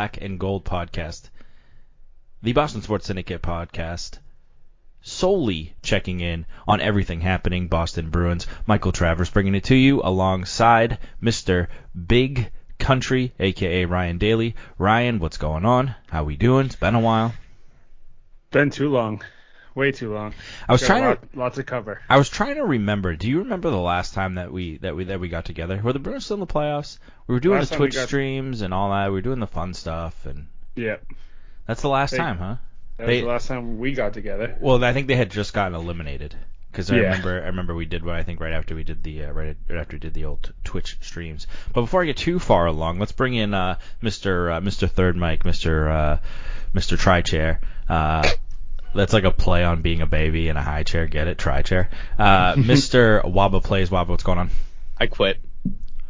Black and Gold podcast, the Boston Sports Syndicate podcast, solely checking in on everything happening Boston Bruins. Michael Travers bringing it to you alongside Mr. Big Country, aka Ryan Daly. Ryan, what's going on? How we doing? It's been a while. Been too long. Way too long. I was Got trying lot, to lots of cover. I was trying to remember. Do you remember the last time that we that we that we got together? Were the Bruins still in the playoffs? We were doing Last the Twitch got- streams and all that. We were doing the fun stuff, and Yeah. that's the last Hey. time, huh? That They- was the last time we got together. Well, I think they had just gotten eliminated because I Yeah. remember I remember we did what I think right after we did the uh, right, right after we did the old Twitch streams. But before I get too far along, let's bring in uh, Mr. Uh, Mr. Third Mike, Mr. Uh, Mr. Tri Chair. That's like a play on being a baby in a high chair. Get it? Tri Chair. Uh, Mr. Wabba plays. Wabba, what's going on? I quit.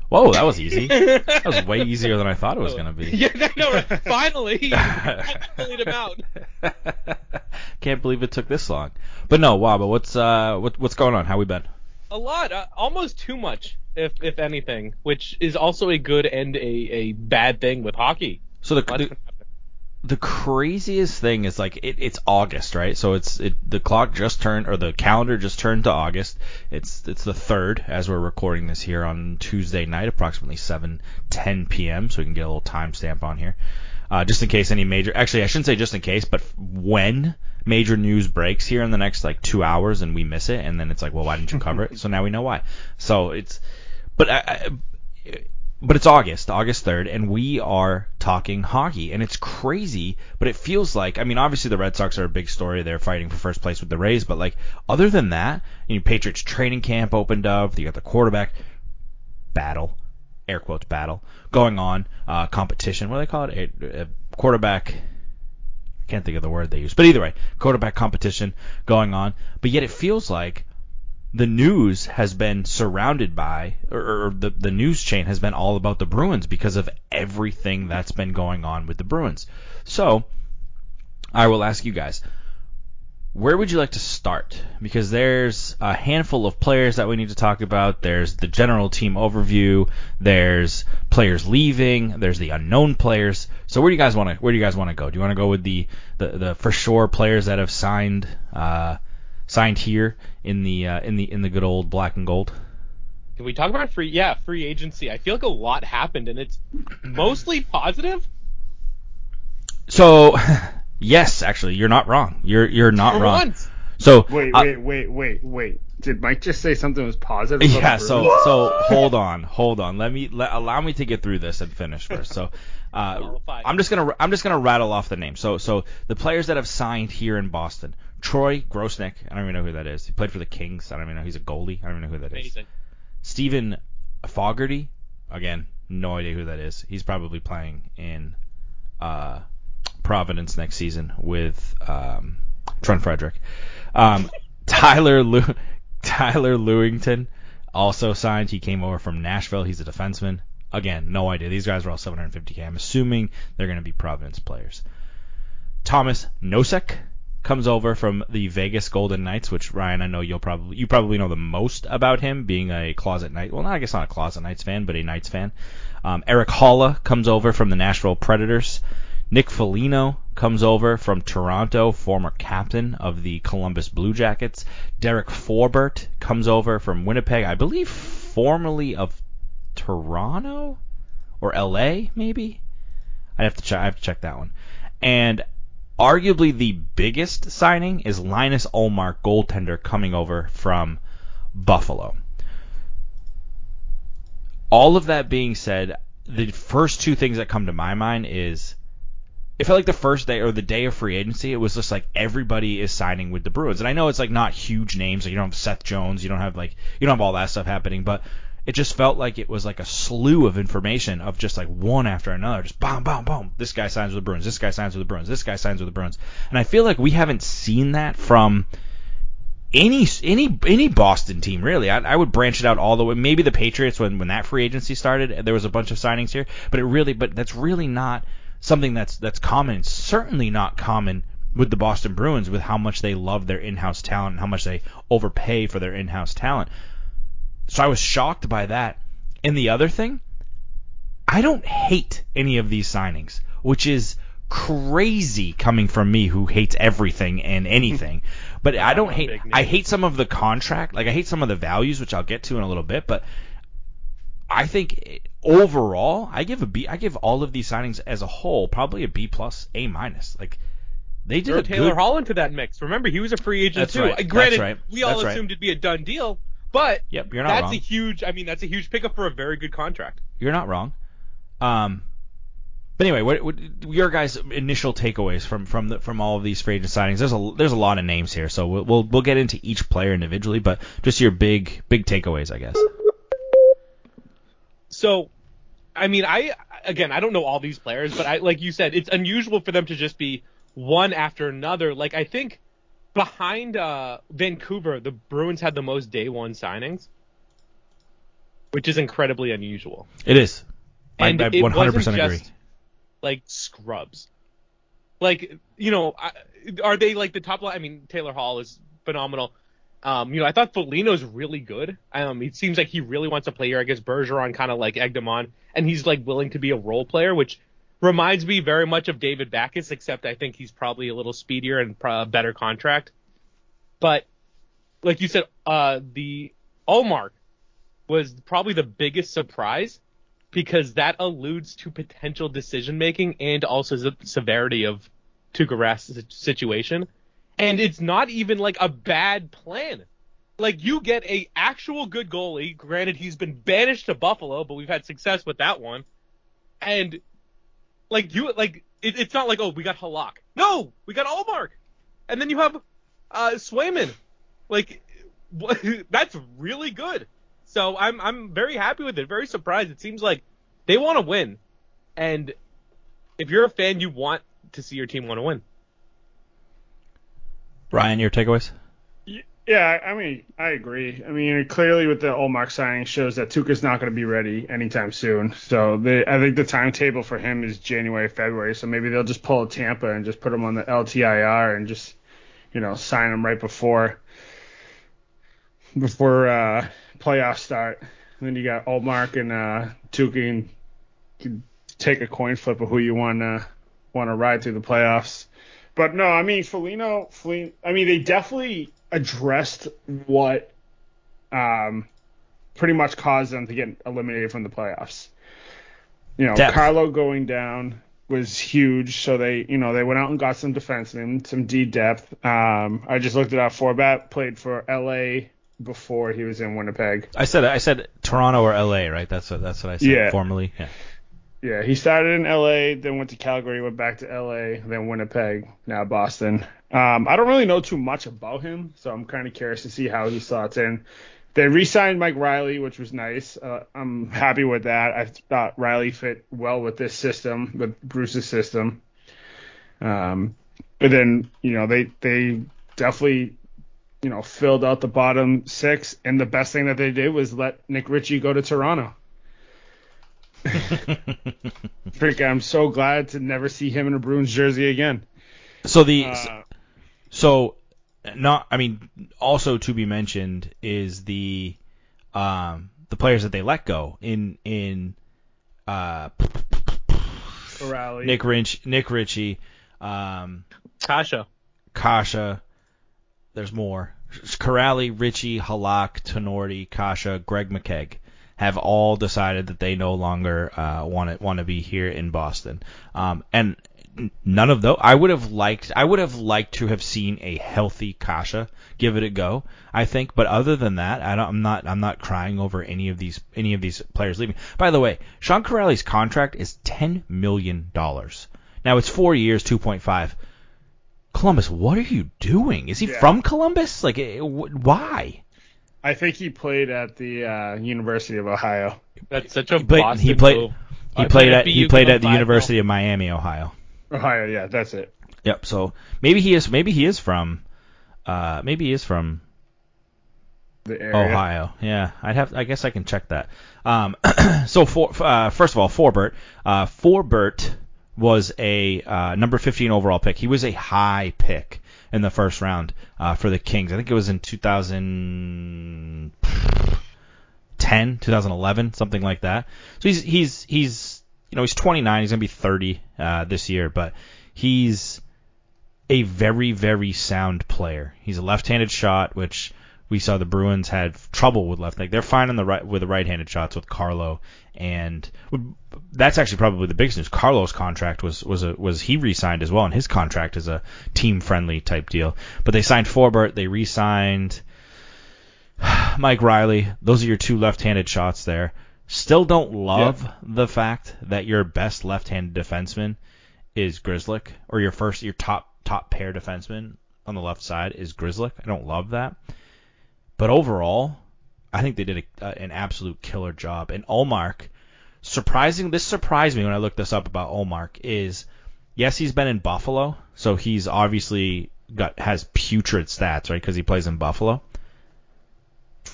Whoa, that was easy. That was way easier than I thought it was gonna be. yeah, I know. right? Finally, I pulled him out. Can't believe it took this long. But no, Wabba, what's uh, what, what's going on? How we been? A lot, uh, almost too much, if if anything, which is also a good and a, a bad thing with hockey. So the, the been happening. The craziest thing is like it, it's August, right? So it's it the clock just turned or the calendar just turned to August. It's it's the third as we're recording this here on Tuesday night, approximately 7:10 p.m. So we can get a little timestamp on here, uh, just in case any major. Actually, I shouldn't say just in case, but when major news breaks here in the next like two hours and we miss it, and then it's like, well, why didn't you cover it? So now we know why. So it's, but I, I but it's August, August 3rd, and we are talking hockey. And it's crazy, but it feels like, I mean, obviously the Red Sox are a big story. They're fighting for first place with the Rays, but like, other than that, you know, Patriots training camp opened up. You got the quarterback battle, air quotes battle, going on, uh, competition. What do they call it? A, a quarterback. I can't think of the word they use. But either way, quarterback competition going on. But yet it feels like the news has been surrounded by, or, or the, the news chain has been all about the Bruins because of everything that's been going on with the Bruins. So, I will ask you guys, where would you like to start? Because there's a handful of players that we need to talk about. There's the general team overview. There's players leaving. There's the unknown players. So where do you guys want to where do you guys want to go? Do you want to go with the, the, the for sure players that have signed uh, signed here in the uh, in the in the good old black and gold? Can we talk about free? Yeah, free agency. I feel like a lot happened, and it's mostly positive. So yes, actually, you're not wrong. You're you're not for wrong. once. So Wait, uh, wait, wait, wait, wait. Did Mike just say something was positive? about Yeah, so Bruins? so hold on, hold on. Let me let, allow me to get through this and finish first. So, uh, I'm just gonna I'm just gonna rattle off the names. So so the players that have signed here in Boston: Troy Grosenick. I don't even know who that is. He played for the Kings. I don't even know. He's a goalie. I don't even know who that is. Amazing. Steven Fogarty. Again, no idea who that is. He's probably playing in uh, Providence next season with um, Trent Frederic. Um, Tyler Lew- Tyler Lewington also signed. He came over from Nashville. He's a defenseman. Again, no idea. These guys are all 750k. I'm assuming they're going to be Providence players. Thomas Nosek comes over from the Vegas Golden Knights, which Ryan, I know you'll probably you probably know the most about him, being a closet Knight. Well, not, I guess not a closet Knights fan, but a Knights fan. Um, Erik Haula comes over from the Nashville Predators. Nick Foligno comes over from Toronto, former captain of the Columbus Blue Jackets. Derek Forbort comes over from Winnipeg, I believe formerly of Toronto or LA, maybe. I have to check. I have to check that one. And arguably the biggest signing is Linus Ullmark, goaltender, coming over from Buffalo. All of that being said, the first two things that come to my mind is it felt like the first day or the day of free agency, it was just like everybody is signing with the Bruins. And I know it's like not huge names, like you don't have Seth Jones, you don't have like you don't have all that stuff happening, but it just felt like it was like a slew of information of just like one after another, just boom, boom, boom. This guy signs with the Bruins. This guy signs with the Bruins. This guy signs with the Bruins. And I feel like we haven't seen that from any any any Boston team really. I, I would branch it out all the way. Maybe the Patriots when when that free agency started, there was a bunch of signings here, but it really but that's really not something that's that's common. Certainly not common with the Boston Bruins with how much they love their in-house talent and how much they overpay for their in-house talent. So I was shocked by that. And the other thing, I don't hate any of these signings, which is crazy coming from me who hates everything and anything. But I don't hate. I hate some of the contract. Like I hate some of the values, which I'll get to in a little bit. But I think overall, I give a B. I give all of these signings as a whole probably a B plus, A minus. Like they did Throw a Taylor good. Hall into that mix. Remember, he was a free agent That's too. right. That's Granted, right. we all That's right. assumed it'd be a done deal, but Yep, you're not that's wrong. a huge. I mean, that's a huge pickup for a very good contract. You're not wrong. Um, but anyway, what, what your guys' initial takeaways from from the, from all of these free agent signings? There's a there's a lot of names here, so we'll we'll, we'll get into each player individually, but just your big big takeaways, I guess. So, I mean, I again, I don't know all these players, but I like you said, it's unusual for them to just be one after another. Like I think behind uh, Vancouver, the Bruins had the most day one signings, which is incredibly unusual. It is. And I, I it 100% wasn't agree. just like scrubs. Like you know, are they like the top line? I mean, Taylor Hall is phenomenal. Um, you know, I thought Foligno's really good. Um, it seems like he really wants to play here. I guess Bergeron kind of like egged him on, and he's like willing to be a role player, which reminds me very much of David Backes, except I think he's probably a little speedier and a better contract. But like you said, uh, the Ullmark was probably the biggest surprise because that alludes to potential decision making and also the severity of Tuukka situation. And it's not even like a bad plan. Like you get a actual good goalie. Granted, he's been banished to Buffalo, but we've had success with that one. And like you, like it, it's not like oh we got Halak. No, we got Ullmark. And then you have uh Swayman. Like that's really good. So I'm I'm very happy with it. Very surprised. It seems like they want to win, and if you're a fan, you want to see your team want to win. Ryan, your takeaways? Yeah, I mean, I agree. I mean, clearly with the Ullmark signing shows that Tuukka's not going to be ready anytime soon. So the, I think the timetable for him is January, February. So maybe they'll just pull a Tampa and just put him on the LTIR and just, you know, sign him right before before uh, playoffs start. And then you got Ullmark and uh, Tuukka and can take a coin flip of who you want to want to ride through the playoffs. But no, I mean, Foligno, Foligno, I mean, they definitely addressed what um, pretty much caused them to get eliminated from the playoffs. You know, Depth. Carlo going down was huge, so they, you know, they went out and got some defensemen, some D depth. Um, I just looked it up. Forbort played for LA before he was in Winnipeg. I said I said Toronto or LA, right? That's what that's what I said Yeah. formerly. Yeah. Yeah, he started in LA, then went to Calgary, went back to LA, then Winnipeg, now Boston. Um, I don't really know too much about him, so I'm kind of curious to see how he slots in. They re-signed Mike Reilly, which was nice. Uh, I'm happy with that. I thought Reilly fit well with this system, with Bruce's system. Um, but then you know they they definitely you know filled out the bottom six, and the best thing that they did was let Nick Ritchie go to Toronto. Freak, I'm so glad to never see him in a Bruins jersey again. so the Uh, So, not I mean, also to be mentioned is the um the players that they let go in in uh Kuraly. Nick Rich, Nick Ritchie, um Kase. Kase. There's more. Kuraly, Ritchie, Halak, Tinordi, Kase, Greg McKegg have all decided that they no longer uh, want to want to be here in Boston. Um, and n- none of those. I would have liked. I would have liked to have seen a healthy Kase give it a go. I think, but other than that, I don't, I'm not. I'm not crying over any of these any of these players leaving. By the way, Sean Kuraly's contract is ten million dollars. Now it's four years, two point five. Columbus, what are you doing? Is he Yeah. from Columbus? Like, eh, why? I think he played at the uh, University of Ohio. That's such a He played- Boston he played- move. He I played played at at he played at the University of Miami, Ohio. Ohio, yeah, that's it. Yep. So maybe he is maybe he is from uh maybe he is from The area. Ohio. Yeah, I'd have. I guess I can check that. Um, so for uh, first of all, Forbort. Uh, Forbort was a uh, number 15 overall pick. He was a high pick in the first round uh, for the Kings. I think it was in 2010, 2011, something like that. So he's he's he's you know he's 29. He's gonna be 30 uh, this year, but he's a very very sound player. He's a left-handed shot, which we saw the Bruins had trouble with left. Like they're fine on the right with the right-handed shots with Carlo, and that's actually probably the biggest news. Carlo's contract was was a was he re-signed as well, and his contract is a team-friendly type deal. But they signed Forbort, they re-signed Mike Riley. Those are your two left-handed shots there. Still don't love yeah. the fact that your best left-handed defenseman is Grzelcyk, or your first your top top pair defenseman on the left side is Grzelcyk. I don't love that. But overall, I think they did a, uh, an absolute killer job. And Ullmark, surprising, this surprised me when I looked this up about Ullmark is, yes, he's been in Buffalo, so he's obviously got has putrid stats, right? Because he plays in Buffalo.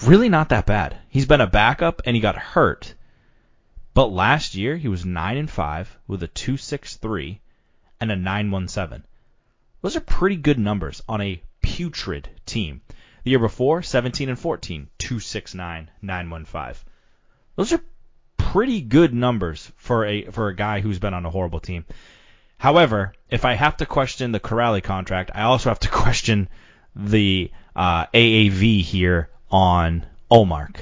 Really not that bad. He's been a backup and he got hurt. But last year he was nine and five with a two six three and a nine one seven. Those are pretty good numbers on a putrid team. The year before, 17 and 14, 269, 915. Those are pretty good numbers for a for a guy who's been on a horrible team. However, if I have to question the Kuraly contract, I also have to question the uh, AAV here on Ullmark.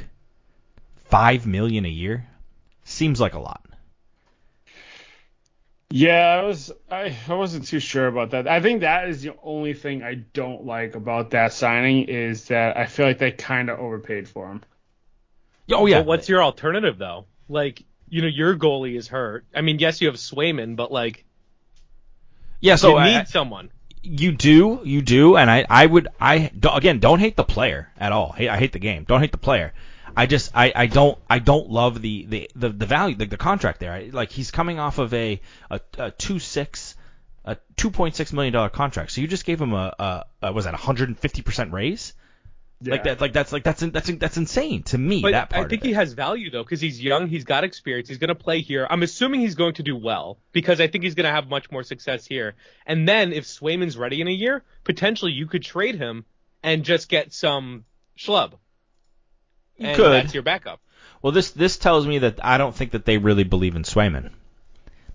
Five million a year seems like a lot. Yeah, I was I, I wasn't too sure about that. I think that is the only thing I don't like about that signing is that I feel like they kind of overpaid for him. Oh yeah. But what's your alternative though? Like, you know, your goalie is hurt. I mean, yes, you have Swayman, but like, yeah, so you need I, someone. You do, you do, and I, I would, I again, don't hate the player at all. I hate the game. Don't hate the player. I just I, I don't I don't love the the the, the value the, the contract there. I, like he's coming off of a a, a two six a two point six million dollar contract. So you just gave him a, a, a was that 150 percent raise? Yeah. Like that, like that's like that's that's that's insane to me. But that part I think he has value though because he's young, he's got experience, he's going to play here. I'm assuming he's going to do well because I think he's going to have much more success here. And then if Swayman's ready in a year, potentially you could trade him and just get some schlub. You and could. That's your backup. Well, this this tells me that I don't think that they really believe in Swayman.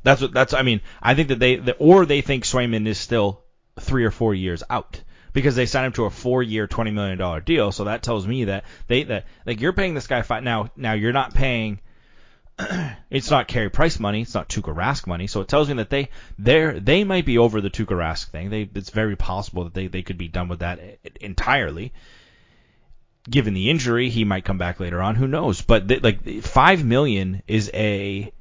That's what that's. I mean, I think that they that, or they think Swayman is still three or four years out because they signed him to a four-year, twenty million dollar deal. So that tells me that they that like you're paying this guy five now. Now you're not paying. it's not Carey Price money. It's not Tuukka Rask money. So it tells me that they they they might be over the Tuukka Rask thing. They it's very possible that they they could be done with that entirely given the injury, he might come back later on. Who knows? But th- like five million is a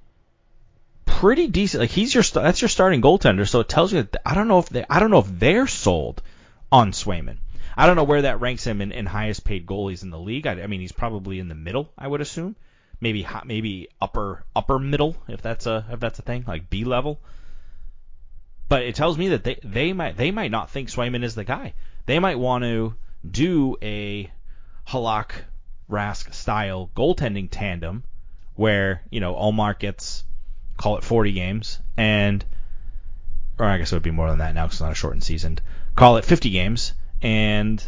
pretty decent. Like he's your that's your starting goaltender. So it tells you that I don't know if they I don't know if they're sold on Swayman. I don't know where that ranks him in, in highest paid goalies in the league. I, I mean, he's probably in the middle, I would assume. Maybe maybe upper upper middle if that's a if that's a thing like B level. But it tells me that they they might they might not think Swayman is the guy. They might want to do a Halak Rask style goaltending tandem where, you know, Ullmark gets, call it 40 games, and, or I guess it would be more than that now because it's not a shortened season. Call it 50 games, and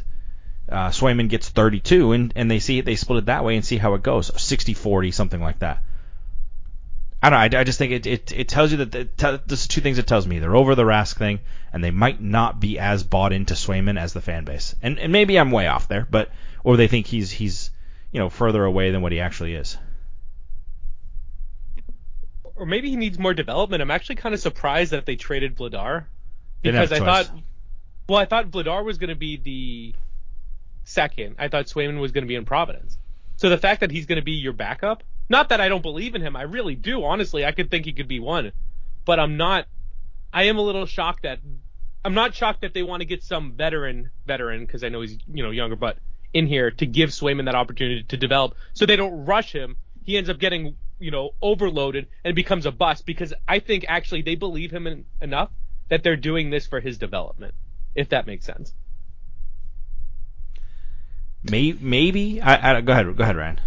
uh, Swayman gets 32, and, and they see they split it that way and see how it goes. 60 40, something like that. I don't know. I, I just think it, it, it tells you that it te- there's two things it tells me. They're over the Rask thing, and they might not be as bought into Swayman as the fan base. And, and maybe I'm way off there, but or they think he's he's you know further away than what he actually is. Or maybe he needs more development. I'm actually kind of surprised that they traded Vladar because I thought, well, I thought Vladar was going to be the second. I thought Swayman was going to be in Providence. So the fact that he's going to be your backup, not that I don't believe in him, I really do. Honestly, I could think he could be one, but I'm not. I am a little shocked that I'm not shocked that they want to get some veteran veteran because I know he's you know younger, but in here to give Swayman that opportunity to develop so they don't rush him. He ends up getting, you know, overloaded and becomes a bust because I think actually they believe him in, enough that they're doing this for his development, if that makes sense. Maybe, maybe I, I, go ahead, go ahead, Ryan.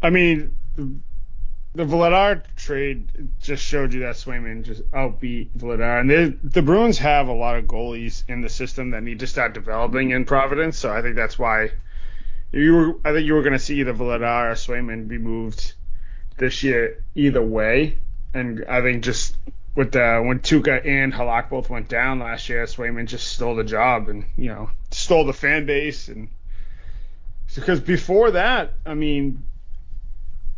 I mean, the Vladar trade just showed you that Swayman just outbeat Vladar, and they, the Bruins have a lot of goalies in the system that need to start developing in Providence. So I think that's why you were. I think you were going to see either Vladar or Swayman be moved this year either way. and I think just with the when Tuukka and Halak both went down last year, Swayman just stole the job and you know stole the fan base and because before that, I mean,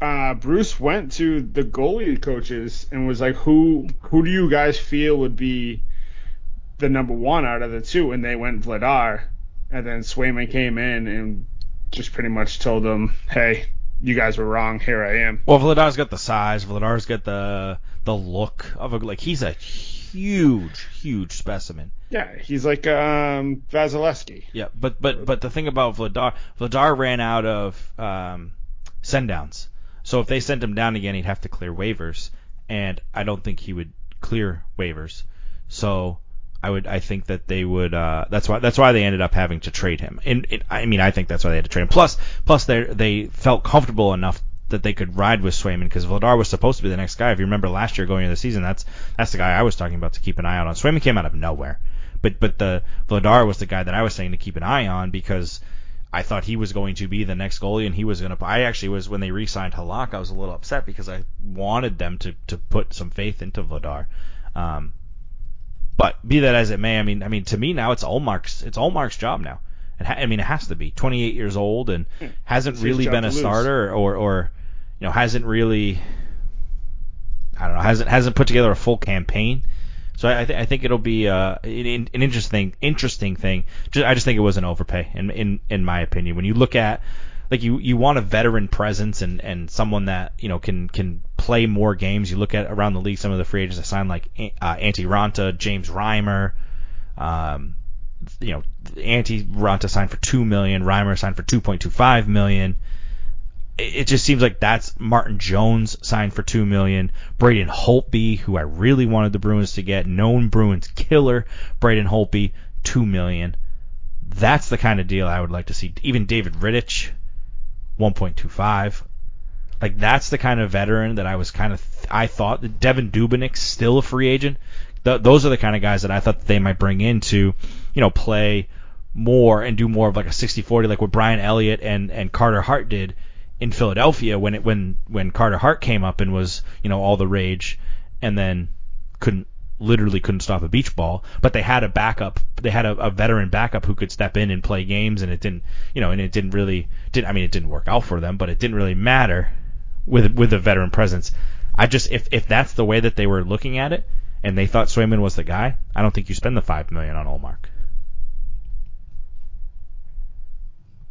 uh, Bruce went to the goalie coaches and was like, "Who who do you guys feel would be the number one out of the two? And they went Vladar, and then Swayman came in and just pretty much told them, "Hey, you guys were wrong. Here I am." Well, Vladar's got the size. Vladar's got the the look of a like he's a huge, huge specimen. Yeah, he's like um, Vasilevsky. Yeah, but but but the thing about Vladar, Vladar ran out of um, send downs. So if they sent him down again, he'd have to clear waivers, and I don't think he would clear waivers. So I would I think that they would uh, that's why that's why they ended up having to trade him. And it, I mean I think that's why they had to trade him. Plus plus they they felt comfortable enough that they could ride with Swayman because Vladar was supposed to be the next guy. If you remember last year going into the season, that's that's the guy I was talking about to keep an eye out on. Swayman came out of nowhere, but but the Vladar was the guy that I was saying to keep an eye on because I thought he was going to be the next goalie and he was going to. I actually was when they re-signed Halak, I was a little upset because I wanted them to to put some faith into Vladar. Um, but be that as it may, I mean, I mean, to me now it's Ullmark's it's Ullmark's job now. It ha- I mean, it has to be 28 years old and hasn't really been a starter or or you know hasn't really I don't know hasn't hasn't put together a full campaign. So I, th- I think it'll be uh, an, an interesting interesting thing. Just, I just think it was an overpay in in in my opinion. When you look at like you you want a veteran presence and and someone that you know can can play more games. You look at around the league some of the free agents that signed like uh, Antti Raanta, James Reimer. Um, you know, Antti Raanta signed for two million, Reimer signed for two point two five million. It just seems like that's Martin Jones signed for two million. Braden Holtby, who I really wanted the Bruins to get, known Bruins killer. Braden Holtby, two million. That's the kind of deal I would like to see. Even David Rittich, one point two five. Like that's the kind of veteran that I was kind of I thought that Devan Dubnyk's still a free agent. Th- those are the kind of guys that I thought that they might bring in to, you know, play more and do more of like a 60-40 like what Brian Elliott and and Carter Hart did in Philadelphia when it when when Carter Hart came up and was, you know, all the rage and then couldn't literally couldn't stop a beach ball, but they had a backup. They had a, a veteran backup who could step in and play games, and it didn't, you know, and it didn't really, didn't. I mean, it didn't work out for them, but it didn't really matter with with a veteran presence. I just if if that's the way that they were looking at it, and they thought Swayman was the guy, I don't think you spend the five million on Ullmark.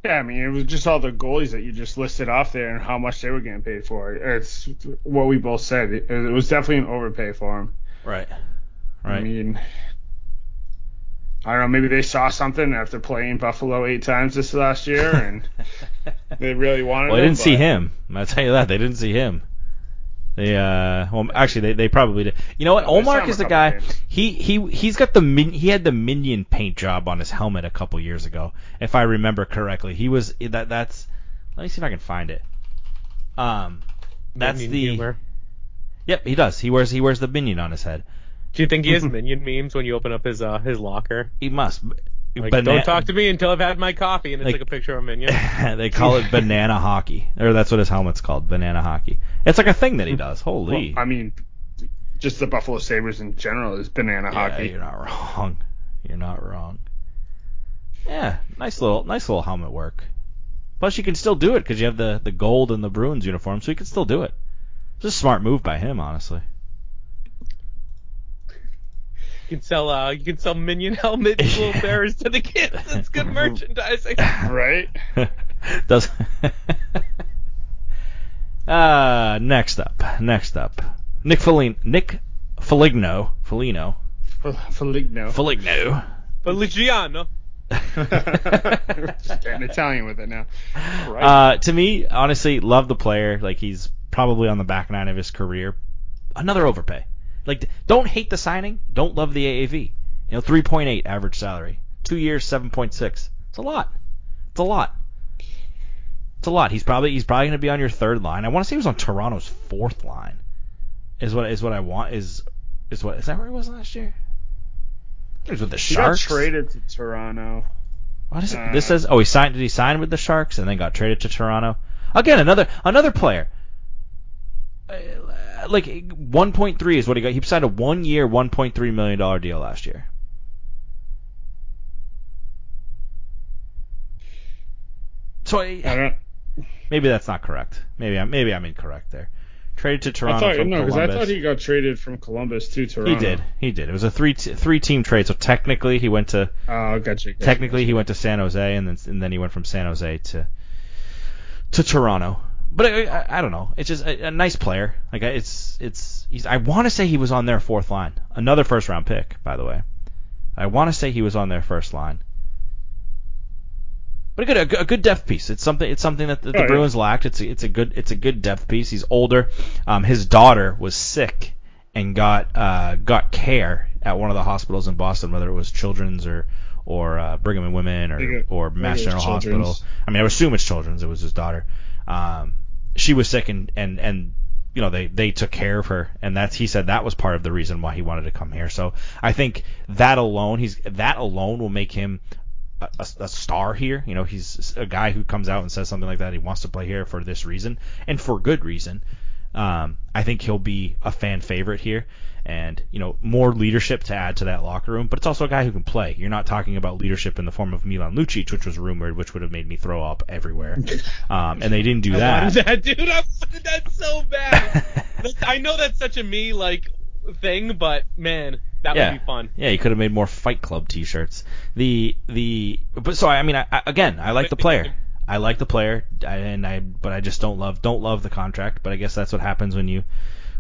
Yeah, I mean, it was just all the goalies that you just listed off there and how much they were getting paid for. It's what we both said. It, it was definitely an overpay for him. Right. Right. I mean, I don't know. Maybe they saw something after playing Buffalo eight times this last year, and they really wanted. Well, they didn't see him. I'll tell you that they didn't see him. They uh, well, actually, they, they probably did. You know what? No, they saw Ullmark is the guy. games. He he he's got the min, he had the minion paint job on his helmet a couple years ago, if I remember correctly. He was that that's. Let me see if I can find it. Um, that's Minion the. humor. Yep, he does. He wears he wears the minion on his head. Do you think he has minion memes when you open up his uh his locker? He must. Like, Bana- don't talk to me until I've had my coffee, and it's Like- like, a picture of a minion. they call it banana hockey, or that's what his helmet's called, banana hockey. It's like a thing that he does. Holy. Well, I mean, just the Buffalo Sabres in general is banana Yeah, hockey. you're not wrong. You're not wrong. Yeah, nice little nice little helmet work. Plus, you can still do it because you have the the gold and the Bruins uniform, so you can still do it. It's a smart move by him, honestly. You can sell uh you can sell minion helmets, little bears to the kids. It's good merchandising. Right? Does. Uh, next up, next up, Nick Foligno, Nick Foligno, Foligno, Feligno. Foligno. But Luciano. just getting Italian with it now. Right. Uh, to me, honestly, love the player. Like he's probably on the back nine of his career. Another overpay. Like don't hate the signing. Don't love the AAV. You know, 3.8 average salary. Two years, 7.6. It's a lot. It's a lot. It's a lot. He's probably he's probably going to be on your third line. I want to say he was on Toronto's fourth line. Is what is what I want. Is is what is that where he was last year? He was with the he got traded to Toronto. What is it? Uh, this says oh he signed did he sign with the Sharks and then got traded to Toronto? Again another another player. Uh, like 1.3 is what he got. He signed a one-year, 1.3 million dollar deal last year. So I don't. Maybe that's not correct. Maybe I'm maybe I'm incorrect there. Traded to I Toronto thought from no, because I thought he got traded from Columbus to Toronto. He did. He did. It was a three t- three team trade. So technically he went to Oh, gotcha. gotcha technically he went to San Jose and then and then he went from San Jose to to Toronto. But I, I, I don't know. It's just a, a nice player. Like it's it's he's. I want to say he was on their fourth line. Another first round pick, by the way. I want to say he was on their first line. But a good a, good- a good depth piece. It's something it's something that the, the Oh, yeah. Bruins lacked. It's a, it's a good it's a good depth piece. He's older. Um, his daughter was sick and got uh, got care at one of the hospitals in Boston, whether it was Children's or or uh, Brigham and Women or or Mass General Hospital. Children's. I mean, I assume it's Children's. It was his daughter. Um, she was sick and and and you know they they took care of her and that's he said that was part of the reason why he wanted to come here. So I think that alone he's that alone will make him a, a, star here. You know, he's a guy who comes out and says something like that. He wants to play here for this reason and for good reason. Um, I think he'll be a fan favorite here, and you know more leadership to add to that locker room. But it's also a guy who can play. You're not talking about leadership in the form of Milan Lucic, which was rumored, which would have made me throw up everywhere. Um, and they didn't do I that. that, dude. I wanted that so bad. I know that's such a me like thing, but man, that yeah. would be fun. Yeah, you could have made more Fight Club T-shirts. The the but so I mean I, I, again I like the player. I like the player, and I but I just don't love don't love the contract. But I guess that's what happens when you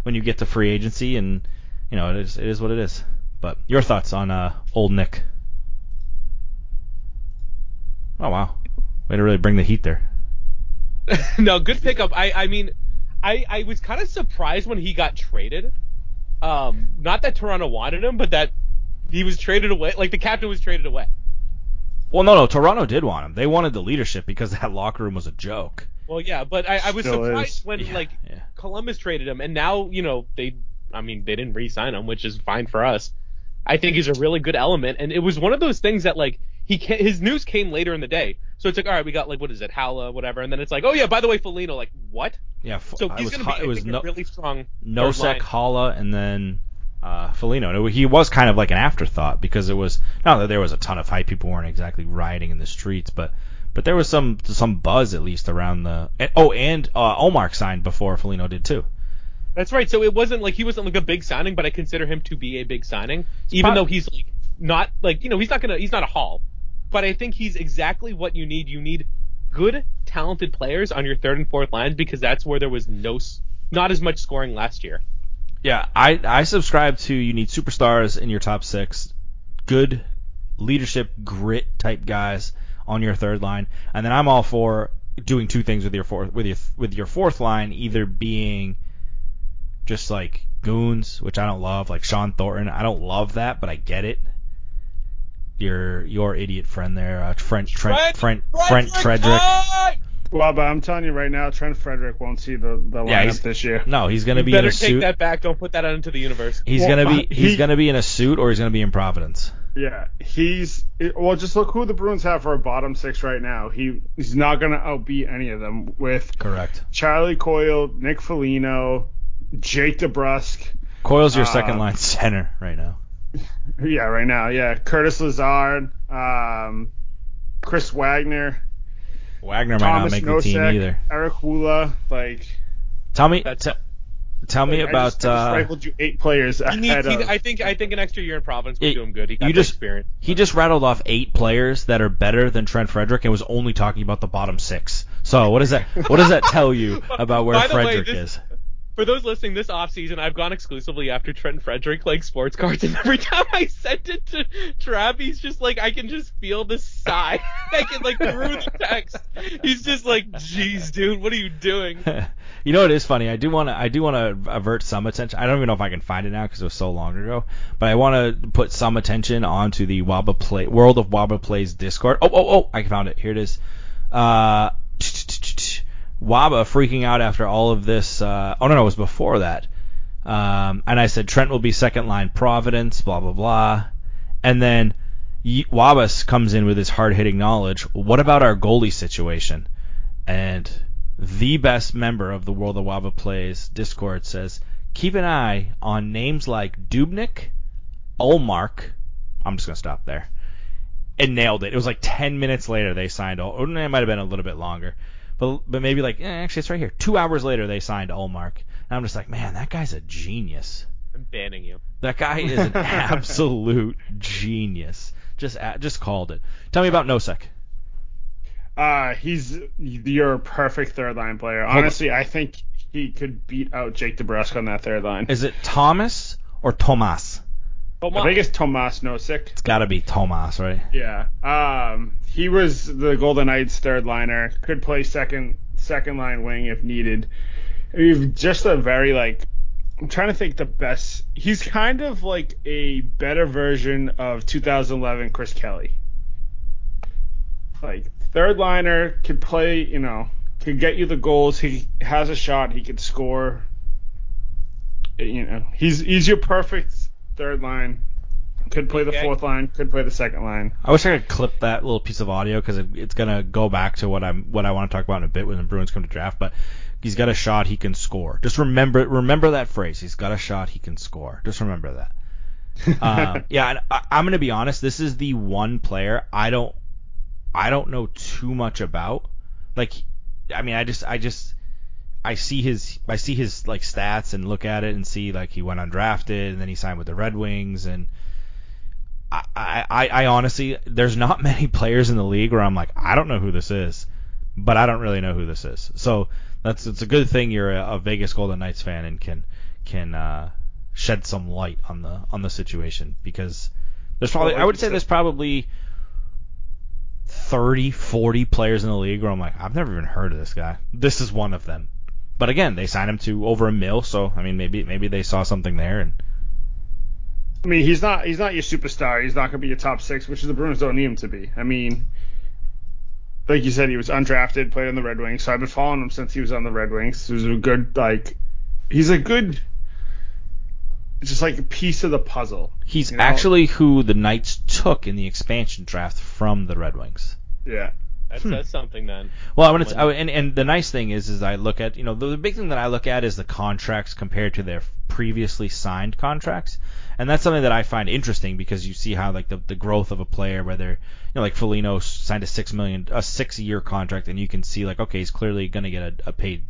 when you get to free agency, and you know it is it is what it is. But your thoughts on uh old Nick? Oh wow, way to really bring the heat there. no, good pickup. I I mean, I I was kind of surprised when he got traded. Um, not that Toronto wanted him, but that he was traded away. Like the captain was traded away. Well, no, no, Toronto did want him. They wanted the leadership because that locker room was a joke. Well, yeah, but I, I was Still surprised is. when Yeah, like yeah. Columbus traded him, and now you know they. I mean, they didn't re-sign him, which is fine for us. I think he's a really good element, and it was one of those things that like he ca his news came later in the day, so it's like all right, we got like what is it, Haula, whatever, and then it's like oh yeah, by the way, Foligno, like what? Yeah, So he's was gonna be it was no really strong. Nosek. Haula, and then uh, Foligno. And it- he was kind of like an afterthought because it was not that there was a ton of hype. People weren't exactly rioting in the streets, but but there was some some buzz at least around the. And, oh, and uh, Omar signed before Foligno did too. That's right. So it wasn't like he wasn't like a big signing, but I consider him to be a big signing, even prob- though he's like not like you know he's not gonna he's not a haul, but I think he's exactly what you need. You need good, talented players on your third and fourth lines because that's where there was no not as much scoring last year. Yeah, I I subscribe to you need superstars in your top six, good leadership, grit type guys on your third line, and then I'm all for doing two things with your fourth with your with your fourth line, either being just like goons, which I don't love, like Shawn Thornton. I don't love that, but I get it. Your your idiot friend there, uh, Trent Trent Trent Trent Frederic. Well, but I'm telling you right now, Trent Frederic won't see the, the Yeah, lineup he's- this year. No, he's gonna You be in better a take suit. that back. Don't put that out into the universe. He's Well, gonna be uh, he's he- gonna be in a suit or he's gonna be in Providence. Yeah, he's well. Just look who the Bruins have for a bottom six right now. He he's not gonna outbeat any of them with Correct. Charlie Coyle, Nick Foligno, Jake DeBrusk. Coyle's your Uh, second line center right now. Yeah, right now. Yeah, Curtis Lazar, um, Chris Wagner, Wagner might not Thomas make the team either. Erik Haula. Like, Tell me, t- tell me like, I about. just, I just uh, rifled you eight players He ahead needs, he. I think I think an extra year in Providence would It- do him good. He got you just- experience. he just rattled off eight players that are better than Trent Frederic and was only talking about the bottom six. So what does that what does that tell you about where By the way, Frederic this- is? For those listening this offseason, I've gone exclusively after Trent Frederic like sports cards, and every time I send it to Trav, he's just like I can just feel the sigh, I can like through the text. He's just like, "Jeez, dude, what are you doing?" you know it is funny. I do want to I do want to avert some attention. I don't even know if I can find it now because it was so long ago. But I want to put some attention onto the Wabba Play World of Wabba Plays Discord. Oh oh oh! I found it. Here it is. Uh, Wabba freaking out after all of this. Uh, oh no, no, it was before that. Um, and I said Trent will be second line Providence, blah blah blah. And then Wabas comes in with his hard hitting knowledge. What about our goalie situation? And the best member of the World of Waba Plays Discord says keep an eye on names like Dubnyk, Ullmark. I'm just gonna stop there. And nailed it. It was like 10 minutes later they signed. It might have been a little bit longer, but but maybe like eh, actually it's right here. Two hours later they signed Ullmark. And I'm just like, man, that guy's a genius. I'm banning you. That guy is an absolute genius. Just just called it. Tell me about Nosek. Uh, he's your perfect third line player. Honestly, I think he could beat out Jake DeBrusk on that third line. Is it Thomas or Tomas? Tomas. I think it's Tomas Nosek. It's got to be Tomas, right? Yeah. Um, he was the Golden Knights third liner. Could play second second line wing if needed. He's just a very like I'm trying to think the best. He's kind of like a better version of 2011 Chris Kelly. Like third liner could play, you know, could get you the goals. He has a shot. He could score. You know, he's he's your perfect third line. Could play the fourth line. Could play the second line. I wish I could clip that little piece of audio because it, it's gonna go back to what I'm what I want to talk about in a bit when the Bruins come to draft. But he's got a shot. He can score. Just remember remember that phrase. He's got a shot. He can score. Just remember that. um, yeah, I, I'm gonna be honest. This is the one player I don't I don't know too much about. Like, I mean, I just I just I see his I see his like stats and look at it and see like he went undrafted and then he signed with the Red Wings and I, I, I honestly, there's not many players in the league where I'm like, I don't know who this is, but I don't really know who this is. So that's it's a good thing you're a, a Vegas Golden Knights fan and can can uh, shed some light on the on the situation because there's probably I would say there's probably 30, 40 players in the league where I'm like, I've never even heard of this guy. This is one of them. But again, they signed him to over a mil, so I mean maybe maybe they saw something there and I mean, he's not he's not your superstar. He's not going to be your top six, which the Bruins don't need him to be. I mean, like you said, he was undrafted, played on the Red Wings. So I've been following him since he was on the Red Wings. He was a good like, he's a good, just like a piece of the puzzle. He's you know? actually who the Knights took in the expansion draft from the Red Wings. Yeah. That hmm. says something then. Well, I want to, and and the nice thing is, is I look at, you know, the, the big thing that I look at is the contracts compared to their previously signed contracts, and that's something that I find interesting because you see how like the the growth of a player, whether you know like Foligno signed a six million, a six year contract, and you can see like okay, he's clearly going to get a, a paid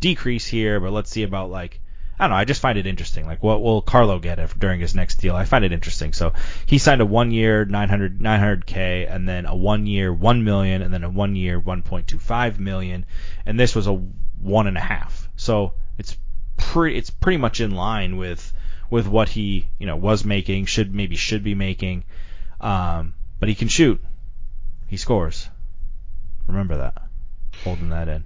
decrease here, but let's see about like I don't know. I just find it interesting. Like, what will Carlo get if, during his next deal? I find it interesting. So he signed a one year 900 900k, and then a one year 1 million, and then a one year 1.25 million, and this was a one and a half. So it's pretty it's pretty much in line with with what he you know was making, should maybe should be making. Um, but he can shoot. He scores. Remember that. Holding that in.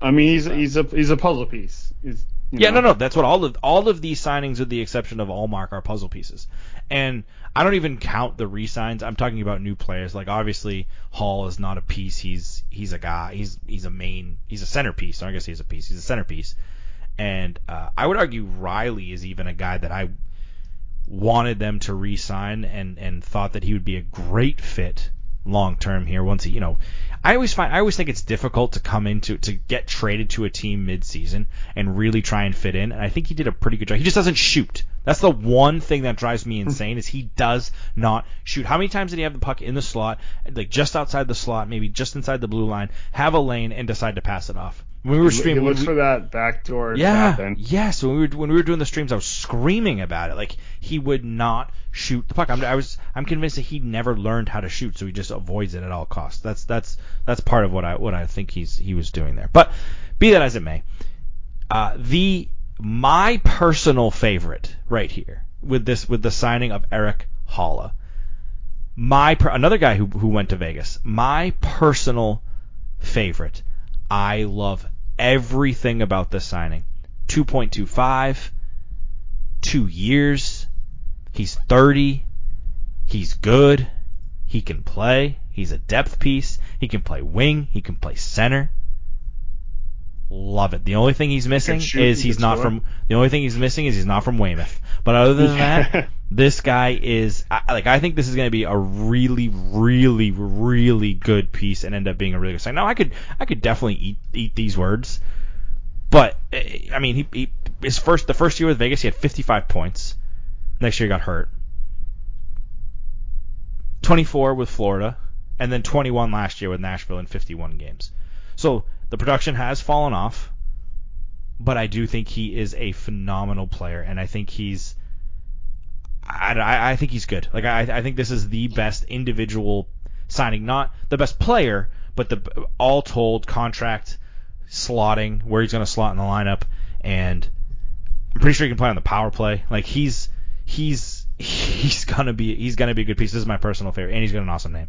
I mean, he's he's a he's a puzzle piece. He's yeah, know? no, no. That's what all of all of these signings, with the exception of Ullmark, are puzzle pieces. And I don't even count the re-signs. I'm talking about new players. Like obviously Hall is not a piece. He's he's a guy. He's he's a main. He's a centerpiece. I guess he's a piece. He's a centerpiece. And uh, I would argue Reilly is even a guy that I wanted them to re-sign and and thought that he would be a great fit long term here once he you know I always find I always think it's difficult to come into to get traded to a team mid-season and really try and fit in. And I think he did a pretty good job. He just doesn't shoot. That's the one thing that drives me mm-hmm. insane is he does not shoot. How many times did he have the puck in the slot, like just outside the slot, maybe just inside the blue line, have a lane and decide to pass it off? When we were streaming, he looks we, for that backdoor. Yeah, yes. When we were when we were doing the streams, I was screaming about it. Like he would not shoot the puck. I'm, I was I'm convinced that he never learned how to shoot, so he just avoids it at all costs. That's that's that's part of what I what I think he's he was doing there. But be that as it may, uh, the my personal favorite right here with this with the signing of Erik Haula. My another guy who who went to Vegas. My personal favorite I love everything about this signing. 2.25, two years. He's 30. He's good. He can play. He's a depth piece. He can play wing. He can play center. Love it. The only thing he's missing is he's not from. The only thing he's missing is he's not from Weymouth. But other than that, this guy is like I think this is going to be a really, really, really good piece and end up being a really good sign. Now I could I could definitely eat eat these words, but eh, I mean he, he his first the first year with Vegas, he had 55 points. Next year, he got hurt. 24 with Florida, and then 21 last year with Nashville in 51 games. So the production has fallen off, but I do think he is a phenomenal player, and I think he's I, I think he's good. Like I, I think this is the best individual signing, not the best player, but the all told contract slotting where he's going to slot in the lineup, and I'm pretty sure he can play on the power play. Like he's he's he's gonna be he's gonna be a good piece. This is my personal favorite, and he's got an awesome name,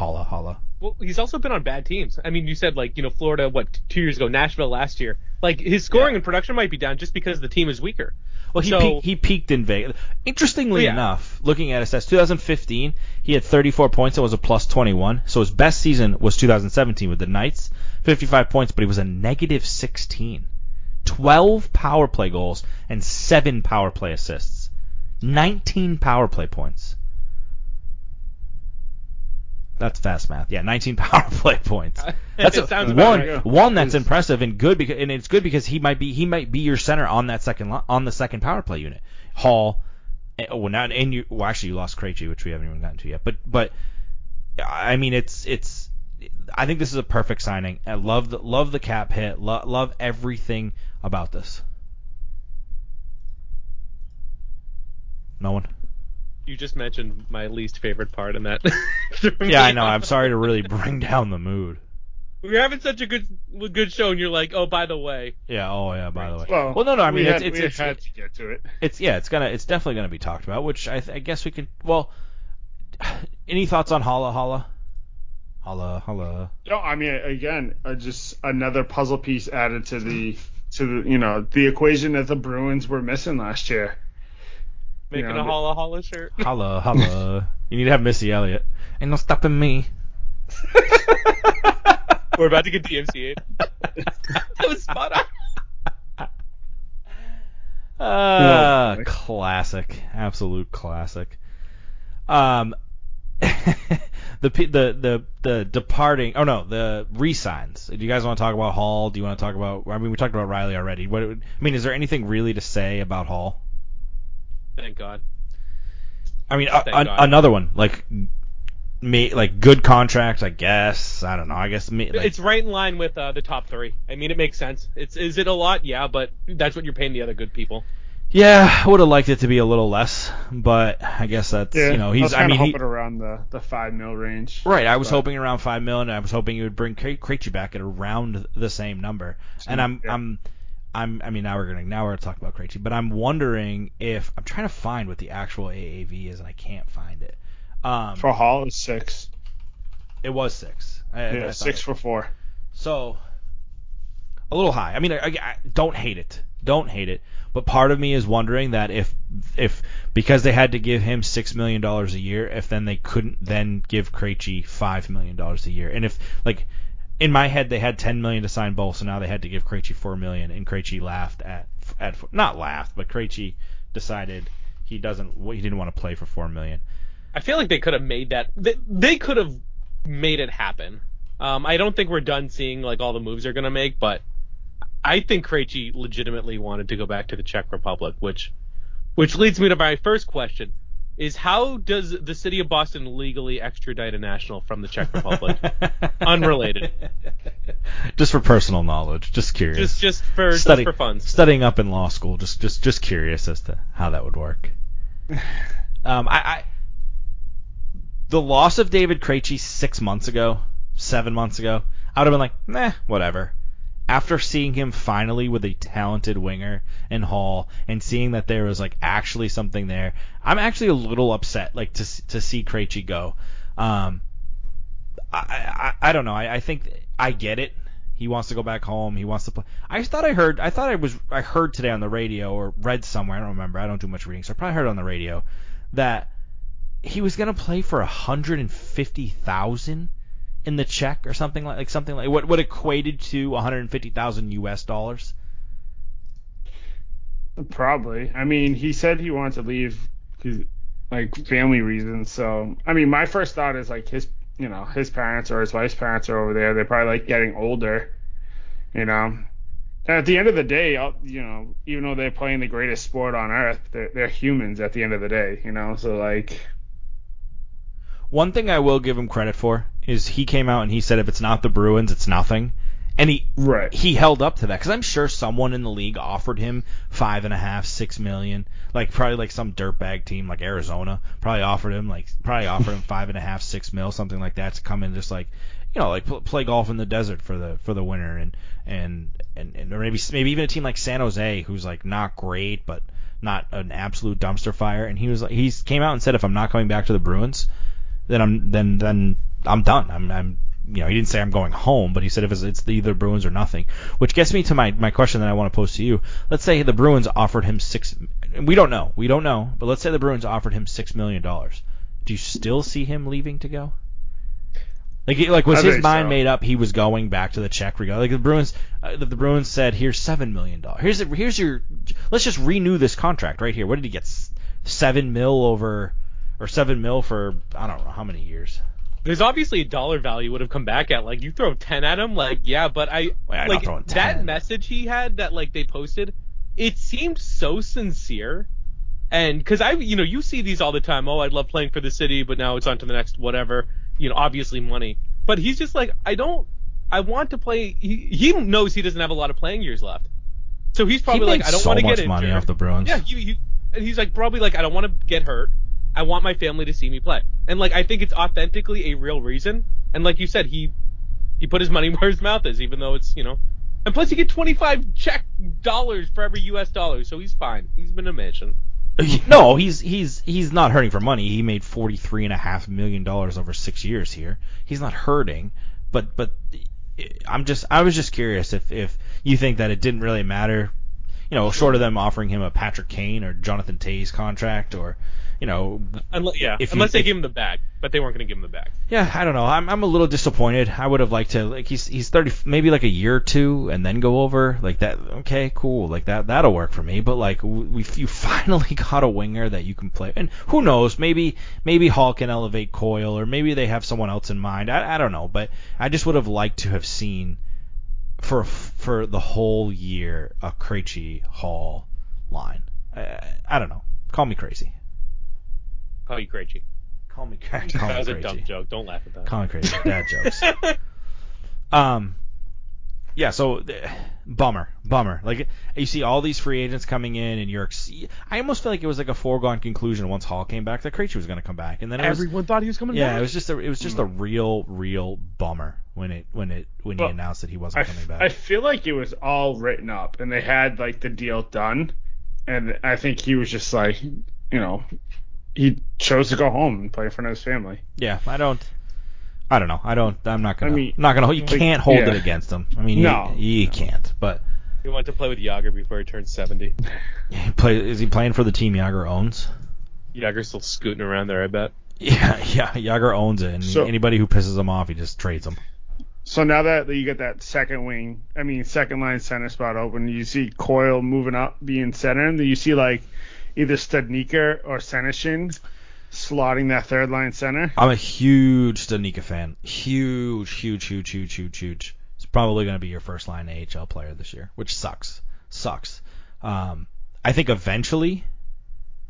Haula Haula. Well, he's also been on bad teams. I mean, you said like you know Florida, what two years ago, Nashville last year. Like his scoring Yeah. and production might be down just because the team is weaker. Well, he So- peaked, he peaked in Vegas. Interestingly Yeah. enough, looking at his stats, 2015 he had 34 points. and was a plus 21. So his best season was 2017 with the Knights, 55 points, but he was a negative 16, 12 power play goals and seven power play assists, 19 power play points. That's fast math. Yeah, 19 power play points. That's a, sounds one right. one that's impressive and good because and it's good because he might be he might be your center on that second on the second power play unit. Hall, eh, oh, well, not and you well actually you lost Krejci, which we haven't even gotten to yet. But but I mean it's it's I think this is a perfect signing. I love the love the cap hit. Lo- love everything about this. No one. You just mentioned my least favorite part in that. Yeah, I know. I'm sorry to really bring down the mood. We're having such a good good show, and you're like, oh, by the way, Yeah. Oh yeah. By the way. Well, no, no. I we mean, had, it's we it's, had it's to get to it. it's yeah, it's gonna it's definitely gonna be talked about, which I, th- I guess we can. Well, any thoughts on Holla Holla? Holla Holla. No, I mean again, uh, just another puzzle piece added to the to the you know the equation that the Bruins were missing last year. Making Yeah, a holla holla shirt. Holla Holla. you need to have Missy Elliott. Ain't no stopping me. We're about to get DMCA. that was spot on. Uh, classic, absolute classic. Um, the the the the departing. Oh no, the resigns. Do you guys want to talk about Hall? Do you want to talk about? I mean, we talked about Reilly already. What? I mean, is there anything really to say about Hall? Thank God. I mean, a, God. another one like me, like good contract, I guess. I don't know. I guess me. Like, it's right in line with uh, the top three. I mean, it makes sense. It's is it a lot? Yeah, but that's what you're paying the other good people. yeah, I would have liked it to be a little less, but I guess that's Yeah, you know I he's. was I, kind of mean, he, hoping around the the five mil range. Right, I was But- hoping around five million. I was hoping you would bring Kre- Krejci back at around the same number. And I'm, Yeah. I'm, I'm. I mean, now we're gonna now we're gonna talk about Krejci, but I'm wondering if I'm trying to find what the actual AAV is, and I can't find it. Um, For Hall is six. it was six. I, I Yeah, thought six for four. So a little high. I mean, I, I, I don't hate it. Don't hate it. But part of me is wondering that if if because they had to give him six million dollars a year, if then they couldn't then give Krejci five million dollars a year, and if like in my head they had ten million to sign both, so now they had to give Krejci four million, and Krejci laughed at at not laughed, but Krejci decided he doesn't he didn't want to play for four million. I feel like they could have made that. They, they could have made it happen. Um, I don't think we're done seeing like all the moves they're gonna make, but I think Krejci legitimately wanted to go back to the Czech Republic, which which leads me to my first question: Is how does the city of Boston legally extradite a national from the Czech Republic? Unrelated. Just for personal knowledge, just curious. just just for Study- just for fun. studying up in law school, just just just curious as to how that would work. Um, I, I the loss of David Krejci six months ago, seven months ago, I would have been like, nah, whatever. After seeing him finally with a talented winger in Hall and seeing that there was like actually something there, I'm actually a little upset like to to see Krejci go. Um, I, I I don't know. I, I think I get it. He wants to go back home. He wants to play. I thought I heard. I thought I was. I heard today on the radio or read somewhere. I don't remember. I don't do much reading, so I probably heard on the radio that he was gonna play for a hundred and fifty thousand in the Czech or something like, like something like what what equated to 150,000 US dollars. Probably. I mean, he said he wanted to leave because like family reasons. So, I mean, my first thought is like his, you know, his parents or his wife's parents are over there. They're probably like getting older, you know. at the end of the day, you know, even though they're playing the greatest sport on earth, they're, they're humans at the end of the day, you know. So like, One thing I will give him credit for is he came out and he said if it's not the Bruins, it's nothing, and he right? he held up to that because I'm sure someone in the league offered him five and a half, six million, like probably like some dirtbag team like Arizona probably offered him like probably offered him five and a half, six mil, something like that to come in just like you know like pl- play golf in the desert for the for the winter. And and and, and or maybe maybe even a team like San Jose who's like not great but not an absolute dumpster fire. And he was like he's came out and said if I'm not coming back to the Bruins then I'm then then I'm done. I'm I'm you know he didn't say I'm going home, but he said if it's, it's either Bruins or nothing. Which gets me to my my question that I want to pose to you. Let's say the Bruins offered him six. We don't know. We don't know. But let's say the Bruins offered him six million dollars. Do you still see him leaving to go? Like, like was his mind so. made up? He was going back to the Czech Republic. Like the Bruins, uh, the, the Bruins said, "Here's seven million dollars. Here's here's your. Let's just renew this contract right here. What did he get? Seven mil over, or seven mil for I don't know how many years. There's obviously a dollar value would have come back at like you throw ten at him, like yeah, but I Wait, like that 10. message he had that like they posted, it seemed so sincere, and because I you know you see these all the time. Oh, I'd love playing for the city, but now it's on to the next whatever. You know, obviously money, but he's just like I don't. I want to play. He, he knows he doesn't have a lot of playing years left, so he's probably he like I don't so want to much get money off the Bruins. Yeah, he, he and he's like probably like I don't want to get hurt. I want my family to see me play. And like I think it's authentically a real reason. And like you said, he he put his money where his mouth is, even though it's you know. And plus, you get 25 Czech dollars for every U.S. dollar, so he's fine. He's been a mansion. no, he's he's he's not hurting for money. He made forty three and a half million dollars over six years here. He's not hurting, but but I'm just I was just curious if if you think that it didn't really matter, you know, short of them offering him a Patrick Kane or Jonathan Toews contract or you know Unless, yeah, If you- unless they if- give him the bag, but they weren't going to give him the bag. Yeah, I don't know. I'm I'm a little disappointed. I would have liked to like he's he's 30 maybe like a year or two and then go over like that. Okay, cool. Like that that'll work for me. But like we you finally got a winger that you can play. And who knows? Maybe maybe Hall can elevate Coyle, or maybe they have someone else in mind. I I don't know. But I just would have liked to have seen for for the whole year a Krejci Hall line. I, I don't know. Call me crazy. Call you Krejci. Call me call me That was a dumb joke. Don't laugh at that. Call me crazy. Dad jokes. Um, yeah. So uh, bummer, bummer. Like you see all these free agents coming in, and you're. ex- I almost feel like it was like a foregone conclusion once Hall came back that Krejci was going to come back, and then it was. Everyone thought he was coming Yeah, back. Yeah, it was just a it was just a real real bummer when it when it when he announced that he wasn't coming back. I feel like it was all written up, and they had like the deal done, and I think he was just like, you know, he chose to go home and play in front of his family. yeah, I don't. I don't know. I don't. I'm not gonna. I mean, not gonna. You like, can't hold yeah. it against him. I mean, you, No. you can't. But He wanted to play with Jagr before he turned 70. he play. Is he playing for the team Jagr owns? Jagr's still scooting around there, I bet. Yeah, yeah. Jagr owns it, and So- anybody who pisses him off, he just trades him. So now that you get that second wing, I mean second line center spot open, you see Coyle moving up, being center, and then you see like either Studnicka or Senyshyn slotting that third line center. I'm a huge Danica fan. Huge, huge, huge, huge, huge, huge. It's probably going to be your first line AHL player this year, which sucks. Sucks. Um, I think eventually,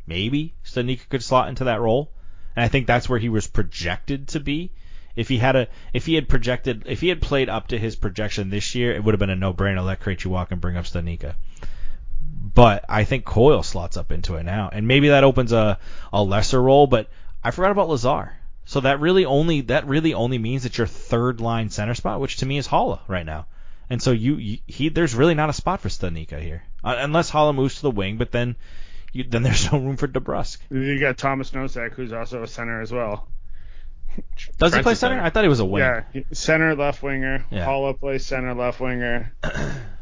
maybe Studnicka could slot into that role, and I think that's where he was projected to be. If he had a, if he had projected, if he had played up to his projection this year, it would have been a no-brainer. Let Krejci walk and bring up Studnicka. But I think Coyle slots up into it now, and maybe that opens a a lesser role. But I forgot about Lazar. So that really only that really only means that your third line center spot, which to me is Haula right now. And so you, you he there's really not a spot for Studnicka here, uh, unless Haula moves to the wing. But then you, then there's no room for DeBrusk. You got Tomas Nosek, who's also a center as well. Does he play center? center. I thought he was a wing. Yeah, center left winger. Yeah. Haula plays center left winger.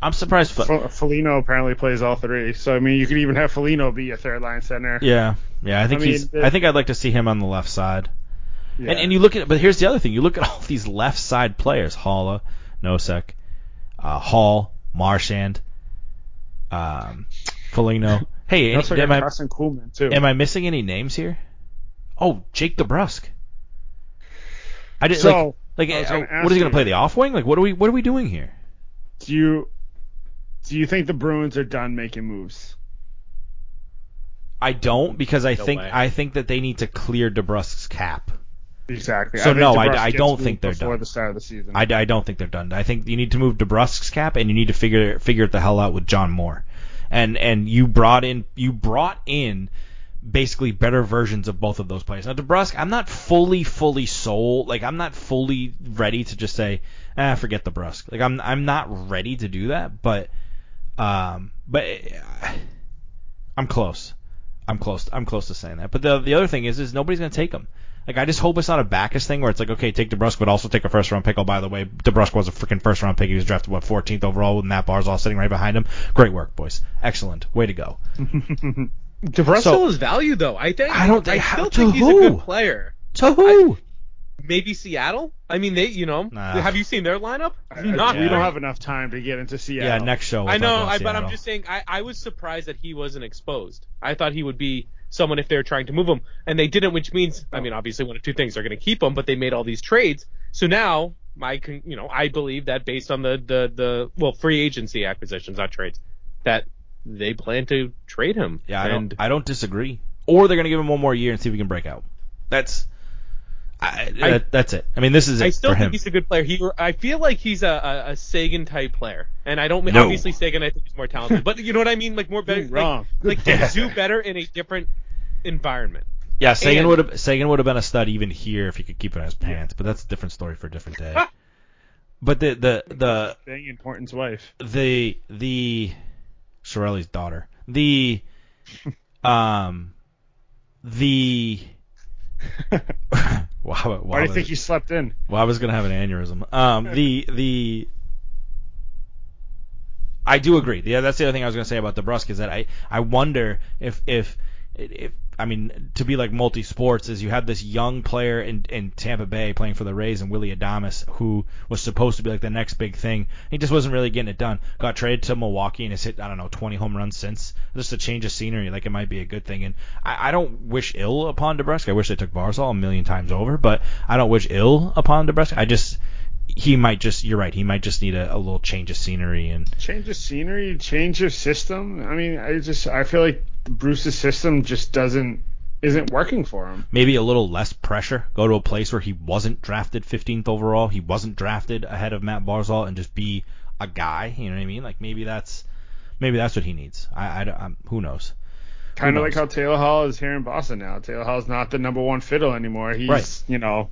I'm surprised. F- Foligno apparently plays all three. So I mean, you could even have Foligno be a third line center. yeah, yeah. I think I mean, he's. the- I think I'd like to see him on the left side. Yeah. And, and you look at, but here's the other thing: you look at all these left side players: Haula, Nosek, uh, Hall, Marchand, um, Foligno. Hey, any, am, I, Karson Kuhlman too. am I missing any names here? Oh, Jake DeBrusk. I didn't So, like. Like, uh, what is he going to play the off wing? Like, what are we? What are we doing here? Do you Do you think the Bruins are done making moves? I don't because I No think way. I think that they need to clear DeBrusk's cap. Exactly. So think no, I- I don't think they're before done. the start of the season. I, I don't think they're done. I think you need to move DeBrusk's cap and you need to figure figure it the hell out with John Moore. And and you brought in you brought in basically better versions of both of those players. Now DeBrusk, I'm not fully fully sold. Like I'm not fully ready to just say, ah, forget DeBrusk. Like I'm I'm not ready to do that, but um but uh, I'm close. I'm close. I'm close to saying that. But the the other thing is, is nobody's gonna take him. Like I just hope it's not a Backes thing where it's like, okay, take DeBrusk, but also take a first round pick. Oh, by the way, DeBrusk was a freaking first round pick. He was drafted what 14th overall with Matt Barzal sitting right behind him. Great work, boys. Excellent. Way to go. DeBrusk So- still has value though. I think. I don't I think- still to think he's who? a good player. To who? Maybe Seattle. I mean, they. You know, Nah. have you seen their lineup? I- Not we Yeah. don't have enough time to get into Seattle. yeah, next show. We'll I know, I, but I'm just saying. I, I was surprised that he wasn't exposed. I thought he would be someone if they were trying to move him, and they didn't. Which means, I mean, obviously, one of two things: they're going to keep him, but they made all these trades. So now, my, con- you know, I believe that based on the the the well, free agency acquisitions, not trades, that they plan to trade him. Yeah, I and don't. I don't disagree. Or they're gonna give him one more year and see if we can break out. That's. I, I- that, that's it. I mean, this is it I still for think him. he's a good player. He, I feel like he's a, a, a Seguin type player, and I don't mean No. obviously Seguin. I think he's more talented, but you know what I mean, like more better, You're wrong. like he'd do better in a different environment. Yeah, Seguin And- would have Seguin would have been a stud even here if he could keep it in his pants, but that's a different story for a different day. but the the the Dang Horton's wife. the the Sorelli's daughter. The um the wow, Why do you think he slept in? well, I was gonna have an aneurysm. Um, the the I do agree. Yeah, that's the other thing I was gonna say about DeBrusk is that I I wonder if if if I mean to be like multi sports is you have this young player in in Tampa Bay playing for the Rays and Willy Adames who was supposed to be like the next big thing. He just wasn't really getting it done. Got traded to Milwaukee and has hit I don't know 20 home runs since. Just a change of scenery, like it might be a good thing. And I, I don't wish ill upon DeBrusk. I wish they took Barzal a million times over, but I don't wish ill upon DeBrusk. I just he might just you're right. He might just need a, a little change of scenery and Change of scenery, change of system. I mean, I just I feel like Bruce's system just doesn't isn't working for him. maybe a little less pressure. Go to a place where he wasn't drafted 15th overall. He wasn't drafted ahead of Matt Barzal and just be a guy. You know what I mean? Like maybe that's maybe that's what he needs. I, I, I'm- who knows? Kind of like how Taylor Hall is here in Boston now. Taylor Hall's not the number one fiddle anymore. He's Right. you know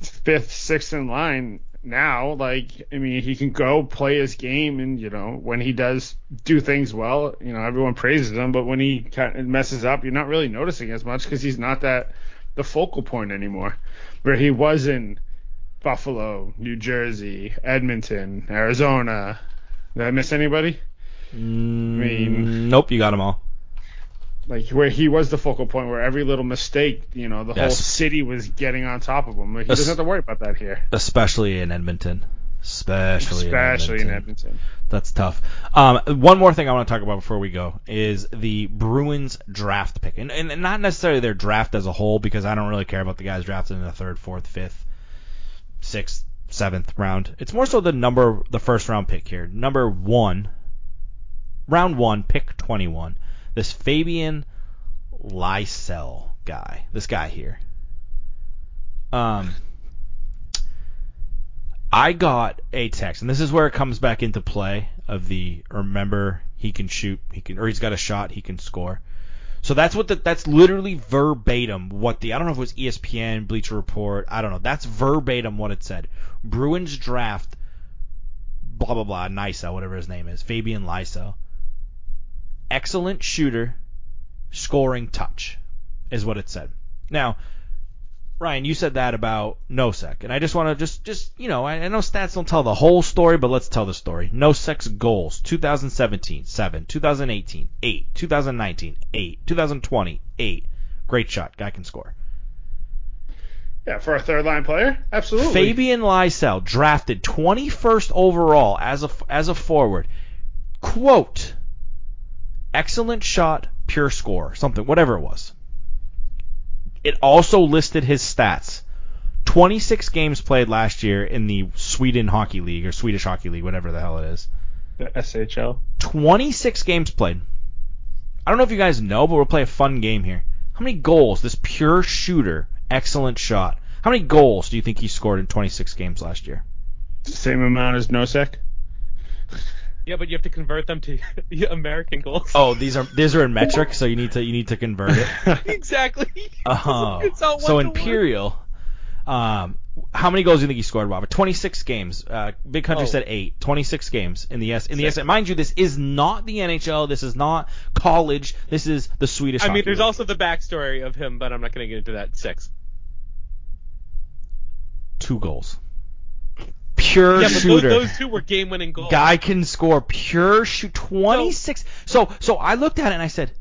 fifth, sixth in line now. Like I mean, he can go play his game, and you know when he does do things well, you know everyone praises him. But when he messes up, you're not really noticing as much because he's not that the focal point anymore. Where he was in Buffalo, New Jersey, Edmonton, Arizona. Did I miss anybody? I mean, nope, you got them all. Like where he was the focal point where every little mistake, you know, the whole city was getting on top of him. Like, he Es- doesn't have to worry about that here. Especially in Edmonton. Especially, Especially in in Edmonton. Edmonton. That's tough. Um, one more thing I want to talk about before we go is the Bruins draft pick, and, and not necessarily their draft as a whole, because I don't really care about the guys drafted in the third, fourth, fifth, sixth, seventh round. It's more so the number, the first round pick here, number one, round one, pick twenty-one. This Fabian Lysell guy, this guy here. Um, I got a text, and this is where it comes back into play of the remember he can shoot, he can, or he's got a shot, he can score. So that's what the, that's literally verbatim what the I don't know if it was ESPN, Bleacher Report, I don't know. That's verbatim what it said. Bruins draft, blah blah blah, Nysa, whatever his name is, Fabian Lysa. Excellent shooter, scoring touch, is what it said. Now, Ryan, you said that about Nosek, and I just want to just just you know I, I know stats don't tell the whole story, but let's tell the story. Nosek's goals: 2017, seven; 2018, eight; 2019, eight; 2020, eight. Great shot, guy can score. Yeah, for a third line player, absolutely. Fabian Lysell, drafted 21st overall as a as a forward. Quote: Excellent shot, pure score, something, whatever it was. It also listed his stats. 26 games played last year in the Sweden Hockey League or Swedish Hockey League, whatever the hell it is. The SHL. 26 games played. I don't know if you guys know, but we'll play a fun game here. How many goals, this pure shooter, excellent shot, how many goals do you think he scored in 26 games last year? Same amount as Nosek. Yeah, but you have to convert them to American goals. Oh, these are these are in metric, so you need to you need to convert it. exactly. Oh, It's all so one to one. Imperial. Um, how many goals do you think he scored, Robert? 26 games. Uh, Big Country Oh. said eight. 26 games in the S. In the Six. S. Mind you, this is not the NHL. This is not college. This is the Swedish. I mean, there's League. also the backstory of him, but I'm not going to get into that. Six. two goals. Pure Yeah, but those, shooter. those two were game-winning goals. Guy can score pure shoot 26. So so I looked at it and I said,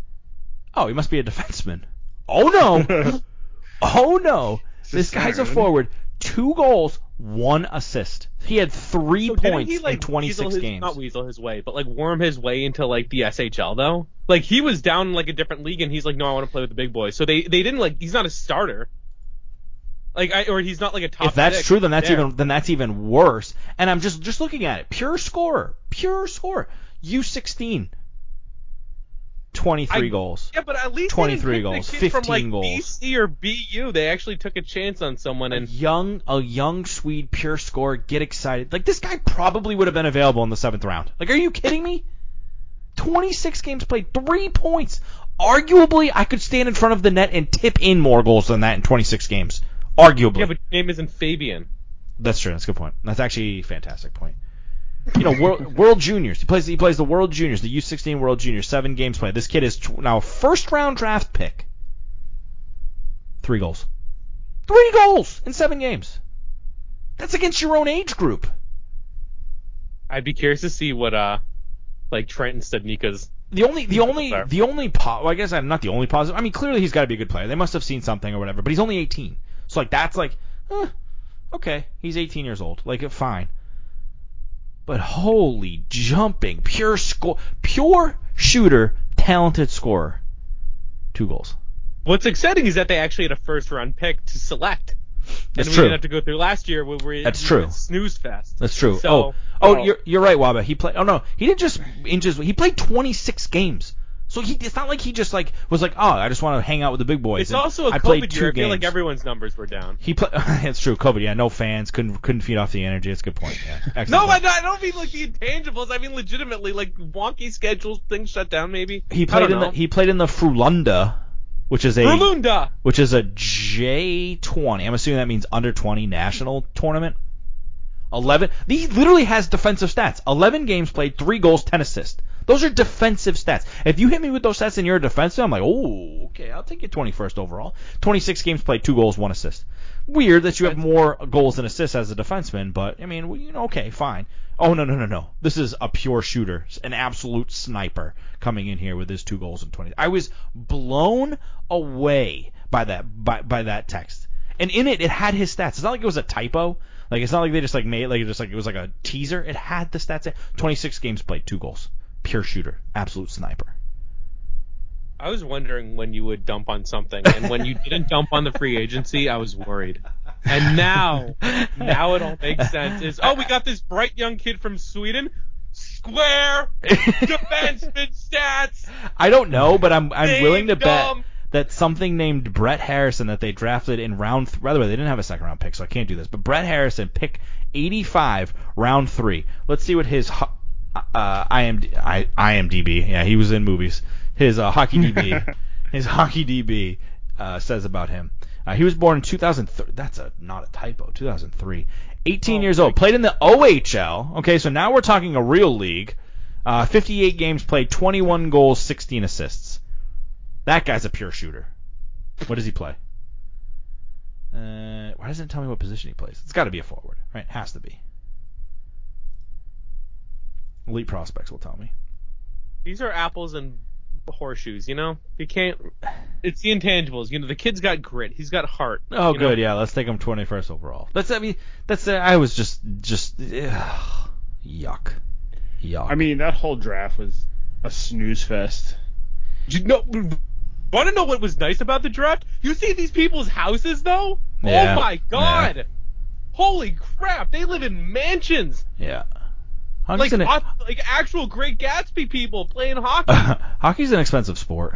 "Oh, he must be a defenseman." Oh no. oh no. This guy's a forward. Two goals, one assist. He had 3 So points he, like, in 26 his, games. Not weasel his way, but like worm his way into like the SHL though. Like he was down in like a different league, and he's like, no, I want to play with the big boys. So they they didn't like. He's not a starter. Like I or he's not like a top. if that's true, then that's there. even then that's even worse. And I'm just just looking at it. Pure scorer. Pure scorer. U16. 23 I- goals. Yeah, but at least 23 they didn't pick goals, the kid from, 15 like, goals. BC or BU. They actually took a chance on someone, a and young a young Swede pure scorer get excited. Like this guy probably would have been available in the seventh round. Like, are you kidding me? 26 games played, three points. Arguably, I could stand in front of the net and tip in more goals than that in 26 games. Arguably, yeah, but your name isn't Fabian. that's true. That's a good point. That's actually a fantastic point. You know, World, World Juniors. He plays. He plays the World Juniors, the U16 World Juniors. Seven games played. This kid is tw- now a first round draft pick. Three goals. Three goals in seven games. That's against your own age group. I'd be curious to see what uh like Trent and Studnicka's. The only, the only, the only, po- well, I guess I'm not the only positive. I mean, clearly he's got to be a good player. They must have seen something or whatever. But he's only 18, so like that's like, eh, okay, he's 18 years old. Like, fine. But holy jumping, pure score, pure shooter, talented scorer. Two goals. What's exciting is that they actually had a first round pick to select. That's and we true. didn't have to go through last year where we That's true. snooze fest. That's true. So- oh, oh, oh. you're you're right, Wabba. He played. Oh no, he didn't just inches. He played 26 games. So he, it's not like he just like was like, oh, I just want to hang out with the big boys. It's and also a I COVID played year. I feel like everyone's numbers were down. He played. it's true. COVID. Yeah, no fans. Couldn't couldn't feed off the energy. It's a good point. Yeah. No, I point. don't, I don't mean like the intangibles. I mean legitimately like wonky schedules, things shut down maybe. He played in the he played in the Frölunda, which is a Frölunda. which is a J20. I'm assuming that means under 20 national tournament. 11. He literally has defensive stats. 11 games played, 3 goals, 10 assists. Those are defensive stats. If you hit me with those stats and you're a defenseman, I'm like, oh, okay, I'll take you 21st overall. 26 games played, 2 goals, 1 assist. Weird that you have more goals than assists as a defenseman, but I mean, well, you know, okay, fine. Oh no, no, no, no. This is a pure shooter, an absolute sniper coming in here with his two goals and 20. I was blown away by that by, by that text. And in it, it had his stats. It's not like it was a typo. Like it's not like they just like made like it just like it was like a teaser. It had the stats. in- 26 games played, two goals, pure shooter, absolute sniper. I was wondering when you would dump on something, and when you didn't dump on the free agency, I was worried. And now, now it all makes sense. Is oh, we got this bright young kid from Sweden, square defenseman stats. I don't know, but I'm I'm willing to bet that something named Brett Harrison that they drafted in round. Th- by the way, they didn't have a second round pick, so I can't do this. But Brett Harrison, pick 85, round three. Let's see what his uh, IMD, I, IMDb. Yeah, he was in movies. His uh, hockey DB, his hockey DB uh, says about him. Uh, he was born in 2003. That's a not a typo. 2003. 18 Oh, years old. Played in the OHL. Okay, so now we're talking a real league. Uh, 58 games played, 21 goals, 16 assists. That guy's a pure shooter. What does he play? Uh, why doesn't it tell me what position he plays? It's got to be a forward, right? Has to be. Elite prospects will tell me. These are apples and horseshoes. You know, you can't. It's the intangibles. You know, the kid's got grit. He's got heart. Oh, you know? good. Yeah, let's take him 21st overall. That's. I mean, that's. Uh, I was just, just, ugh, yuck, yuck. I mean, that whole draft was a snooze fest. You know, want to know what was nice about the draft? You see these people's houses, though? Yeah. Oh my god! Yeah. Holy crap! They live in mansions. yeah. Hockey's like an, hot- like actual Great Gatsby people playing hockey. hockey's an expensive sport.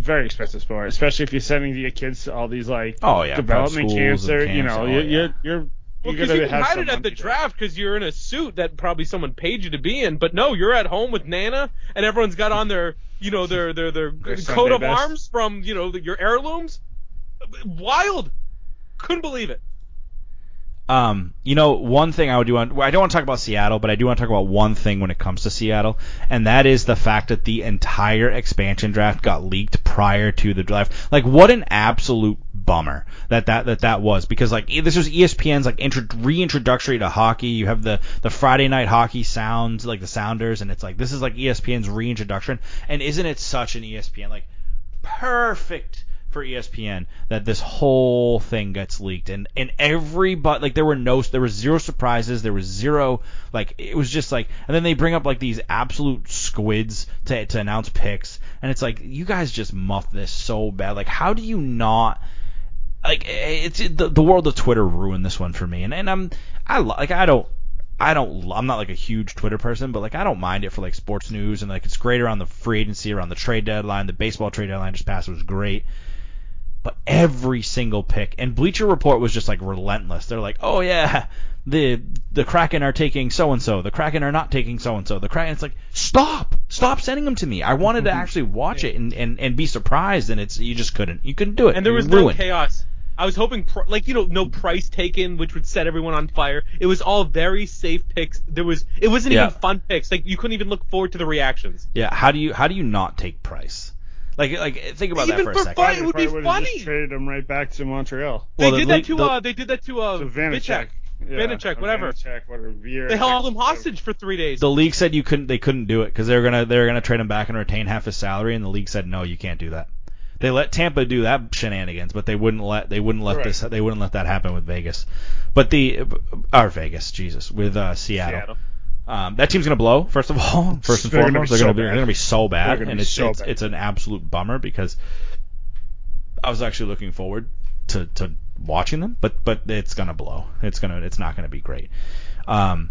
Very expensive sport, especially if you're sending your kids to all these like Oh yeah, prep development schools camps. Or, you know, Oh, you're, yeah. you're you're Well, you're because gonna you can hide it at the draft because you're in a suit that probably someone paid you to be in. But no, you're at home with Nana, and everyone's got on their, you know, their their their, Their coat Sunday of best. arms from, you know, your heirlooms. Wild. Couldn't believe it. Um, you know, one thing I would do on, I don't want to talk about Seattle, but I do want to talk about one thing when it comes to Seattle, and that is the fact that the entire expansion draft got leaked prior to the draft. Like, what an absolute bummer that that that that was because like this was ESPN's like intro, reintroductory to hockey. You have the the Friday night hockey sounds like the Sounders, and it's like this is like ESPN's reintroduction. And isn't it such an ESPN like perfect for ESPN that this whole thing gets leaked. And and every but like there were no there was zero surprises. There was zero like it was just like and then they bring up like these absolute squids to to announce picks. And it's like you guys just muff this so bad. Like how do you not like it's the, the world of Twitter ruined this one for me. And and I'm I li- like I don't I don't. I'm not like a huge Twitter person, but like I don't mind it for like sports news. And like it's great around the free agency, around the trade deadline. The baseball trade deadline just passed was great, but every single pick and Bleacher Report was just like relentless. They're like, oh yeah, the the Kraken are taking so and so, the Kraken are not taking so and so. The Kraken, it's like stop, stop sending them to me. I wanted to mhm. actually watch it and, and and be surprised, and it's you just couldn't. You couldn't do it. And there was no chaos. I was hoping, pr- like you know, no Price taken, which would set everyone on fire. It was all very safe picks. There was, it wasn't Yeah. even fun picks. Like you couldn't even look forward to the reactions. Yeah, how do you how do you not take Price? Like like think about Even that for a for second. fun- it would be funny. Just traded him right back to Montreal. They Well, the did that to, the- uh, they did that to, uh, So Vanecek. Vanecek. Yeah, Vanecek, whatever. Vanecek, whatever. Viera, They held him hostage for three days. The league said you couldn't they couldn't do it because they were gonna they were gonna trade him back and retain half his salary, and the league said no, you can't do that. They let Tampa do that shenanigans, but they wouldn't let they wouldn't let Right. this they wouldn't let that happen with Vegas. But the our Vegas, Jesus, with uh, Seattle. Seattle. Um, that team's gonna blow. First of all, first and They're foremost, gonna be they're gonna be so bad, and it's so it's, bad. it's an absolute bummer because I was actually looking forward to, to watching them, but but it's gonna blow. It's gonna it's not gonna be great. Um,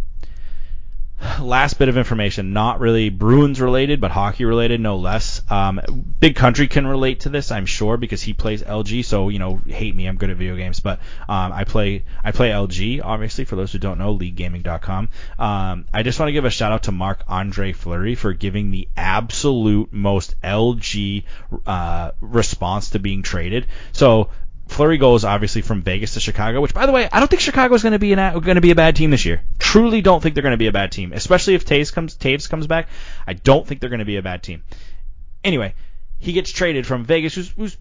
last bit of information, not really Bruins related, but hockey related, no less. Um, Big Country can relate to this, I'm sure, because he plays LG. So you know, hate me, I'm good at video games, but um, I play I play LG. Obviously, for those who don't know, LeagueGaming.com. Um, I just want to give a shout out to Marc Andre Fleury for giving the absolute most LG uh, response to being traded. So. Fleury goes obviously from Vegas to Chicago, which by the way, I don't think Chicago is going to be an, going to be a bad team this year. Truly don't think they're going to be a bad team, especially if Toews comes Toews comes back. I don't think they're going to be a bad team. Anyway, he gets traded from Vegas, who's, who's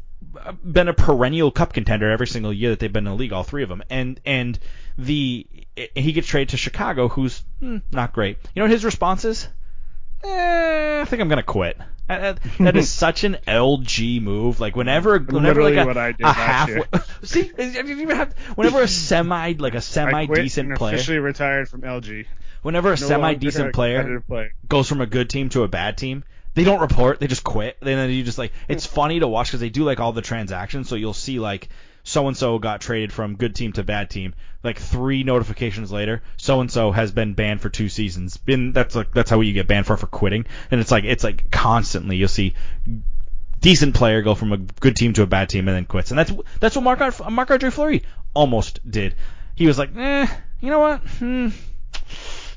been a perennial cup contender every single year that they've been in the league, all three of them, and and the he gets traded to Chicago, who's hmm, not great. You know what his response is? Eh, I think I'm gonna quit. That is such an LG move. Like whenever, whenever Literally like a, what I did a last half, year. see, have you had, whenever a semi, like a semi decent player, officially retired from LG. whenever a No semi decent player player. goes from a good team to a bad team, they don't report. They just quit. And Then you just like it's hmm. funny to watch because they do like all the transactions. So you'll see like so and so got traded from good team to bad team. Like three notifications later, so and so has been banned for two seasons. Been that's like that's how you get banned for for quitting. And it's like it's like constantly you'll see decent player go from a good team to a bad team and then quits. And that's that's what Marc Marc Andre Fleury almost did. He was like, eh, you know what? Hmm,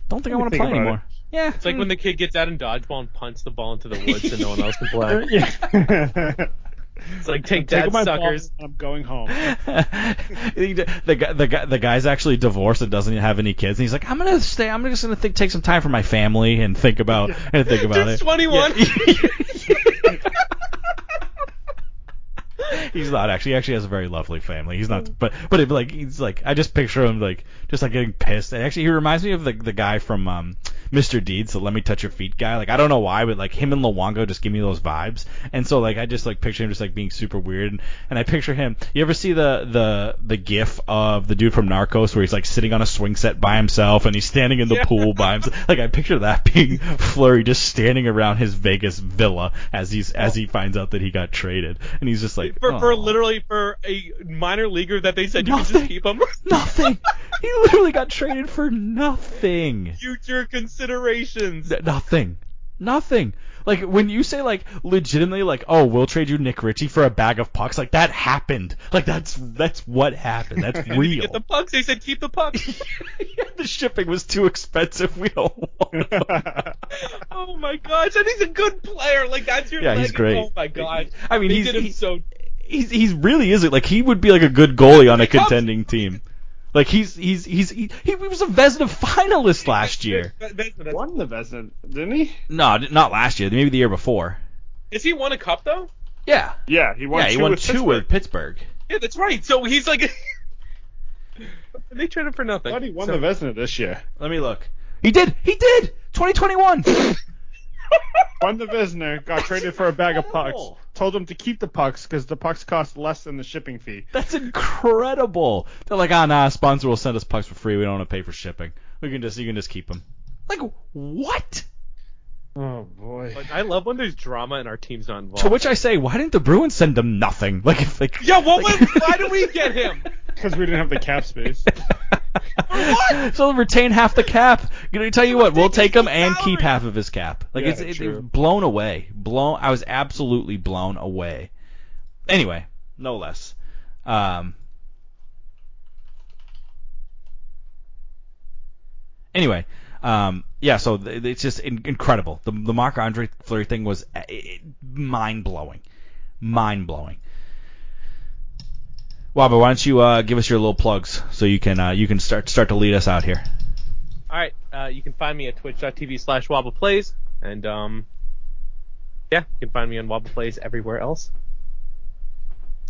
don't think I want to play about anymore. Yeah, It's like when the kid gets out in dodgeball and punts the ball into the woods and no one else can play. yeah. It's like take Taking that, my suckers. ball, I'm going home. the guy, the guy, the guy's actually divorced and doesn't have any kids, and he's like, I'm gonna stay. I'm just gonna think, take some time for my family and think about and think about Dude's it. 21. he's not actually. He actually has a very lovely family. He's not, but but it, like he's like I just picture him like just like getting pissed. And actually, he reminds me of the the guy from um, Mr. Deeds, the Let Me Touch Your Feet guy. Like I don't know why, but like him and Luongo just give me those vibes. And so like I just like picture him just like being super weird. And, and I picture him. You ever see the the the GIF of the dude from Narcos where he's like sitting on a swing set by himself and he's standing in the Yeah. pool by himself? Like I picture that being Fleury just standing around his Vegas villa as he's as he finds out that he got traded, and he's just like for, for literally for a minor leaguer that they said you could Nothing. just keep him. nothing. he literally got traded for nothing. Future considerations. Nothing. Nothing. Like when you say like legitimately like oh we'll trade you Nick Ritchie for a bag of pucks like that happened like that's that's what happened that's real. Get the pucks. They said keep the pucks. yeah, the shipping was too expensive. We don't want them. oh my gosh, and he's a good player. Like that's your. Yeah, he's great. Oh my god. I mean they he's did him he- so. he's he's really is it like he would be like a good goalie on a contending team. Like he's he's he's he, he was a Vezina finalist last year. That- that- Won the Vezina, didn't he? No, not last year. Maybe the year before. Has he won a cup though? Yeah. Yeah, he won yeah, he two won with two Pittsburgh. with Pittsburgh. Yeah, that's right. So he's like. they traded him for I nothing. thought he won So- the Vezina this year. Let me look. He did. He did. 2021. Won the Vezina. got traded for a bag of pucks. Oh. Incredible. Told them to keep the pucks because the pucks cost less than the shipping fee. That's incredible. They're like, ah, nah, sponsor will send us pucks for free. We don't want to pay for shipping. We can just, you can just keep them. Like, what? Oh boy. Like, I love when there's drama and our team's not involved. To which I say, why didn't the Bruins send them nothing? Like, if like, yeah, what? like- was- why did we get him? Because we didn't have the cap space. what? so retain half the cap. Gonna tell you what, we'll take him and keep half of his cap. Like Yeah, it's, it's true. blown away. Blown. I was absolutely blown away. Anyway, no less. Um. Anyway, um, yeah. So th- it's just in- incredible. The the Marc Andre Fleury thing was uh, mind blowing, mind blowing. Wabba, why don't you uh, give us your little plugs so you can uh, you can start start to lead us out here. All right, uh, you can find me at twitch.tv slash wobbleplays, and um, yeah, you can find me on wobbleplays everywhere else.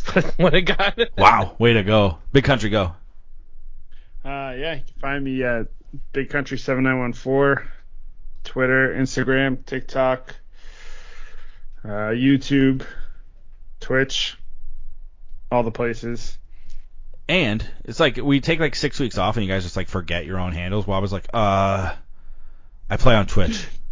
What I got. Wow, way to go. Big country go. Uh, yeah, you can find me at Big Country seven nine one four, Twitter, Instagram, TikTok, uh, YouTube, Twitch, all the places. And it's like we take like six weeks off and you guys just like forget your own handles. Well, I was like, uh, I play on Twitch.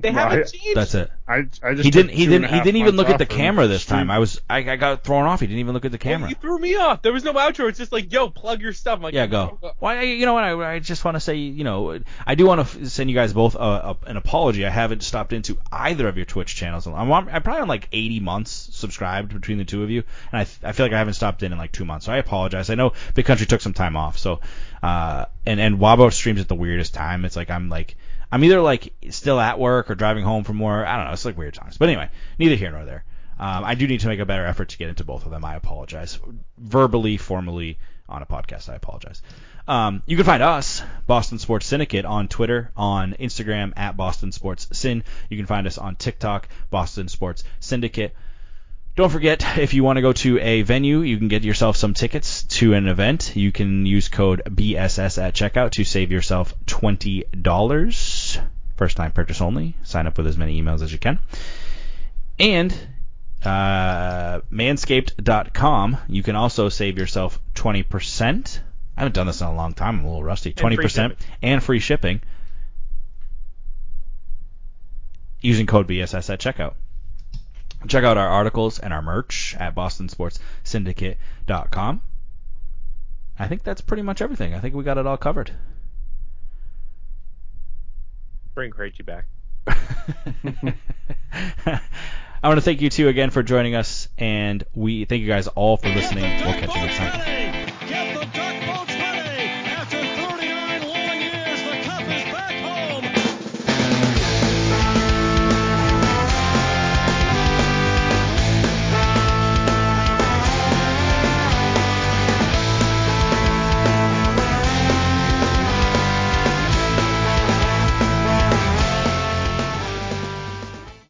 They Well, haven't changed. That's it. I, I just He didn't. He didn't. He didn't even look at the camera this time. I was. I, I got thrown off. He didn't even look at the Well, camera. you threw me off. There was no outro. It's just like, yo, plug your stuff. I'm like, Yeah, go. Why? You know what? I, I just want to say, you know, I do want to send you guys both a, a, an apology. I haven't stopped into either of your Twitch channels. I'm, on, I'm probably on like 80 months subscribed between the two of you, and I, I feel like I haven't stopped in in like two months. So I apologize. I know Big Country took some time off. So, uh, and and Wabo streams at the weirdest time. It's like I'm like I'm either like still at work or driving home from work. I don't know. It's like weird times. But anyway, neither here nor there. Um, I do need to make a better effort to get into both of them. I apologize. Verbally, formally, on a podcast, I apologize. Um, you can find us, Boston Sports Syndicate, on Twitter, on Instagram, at Boston Sports Syn. You can find us on TikTok, Boston Sports Syndicate. Don't forget, if you want to go to a venue, you can get yourself some tickets to an event. You can use code BSS at checkout to save yourself $20. First time purchase only. Sign up with as many emails as you can. And uh, manscaped.com, you can also save yourself 20%. I haven't done this in a long time. I'm a little rusty. 20% shipping. and free shipping using code BSS at checkout. Check out our articles and our merch at bostonsportssyndicate.com. I think that's pretty much everything. I think we got it all covered. Bring Krejci back. I want to thank you two again for joining us, and we thank you guys all for listening. We'll catch you next time.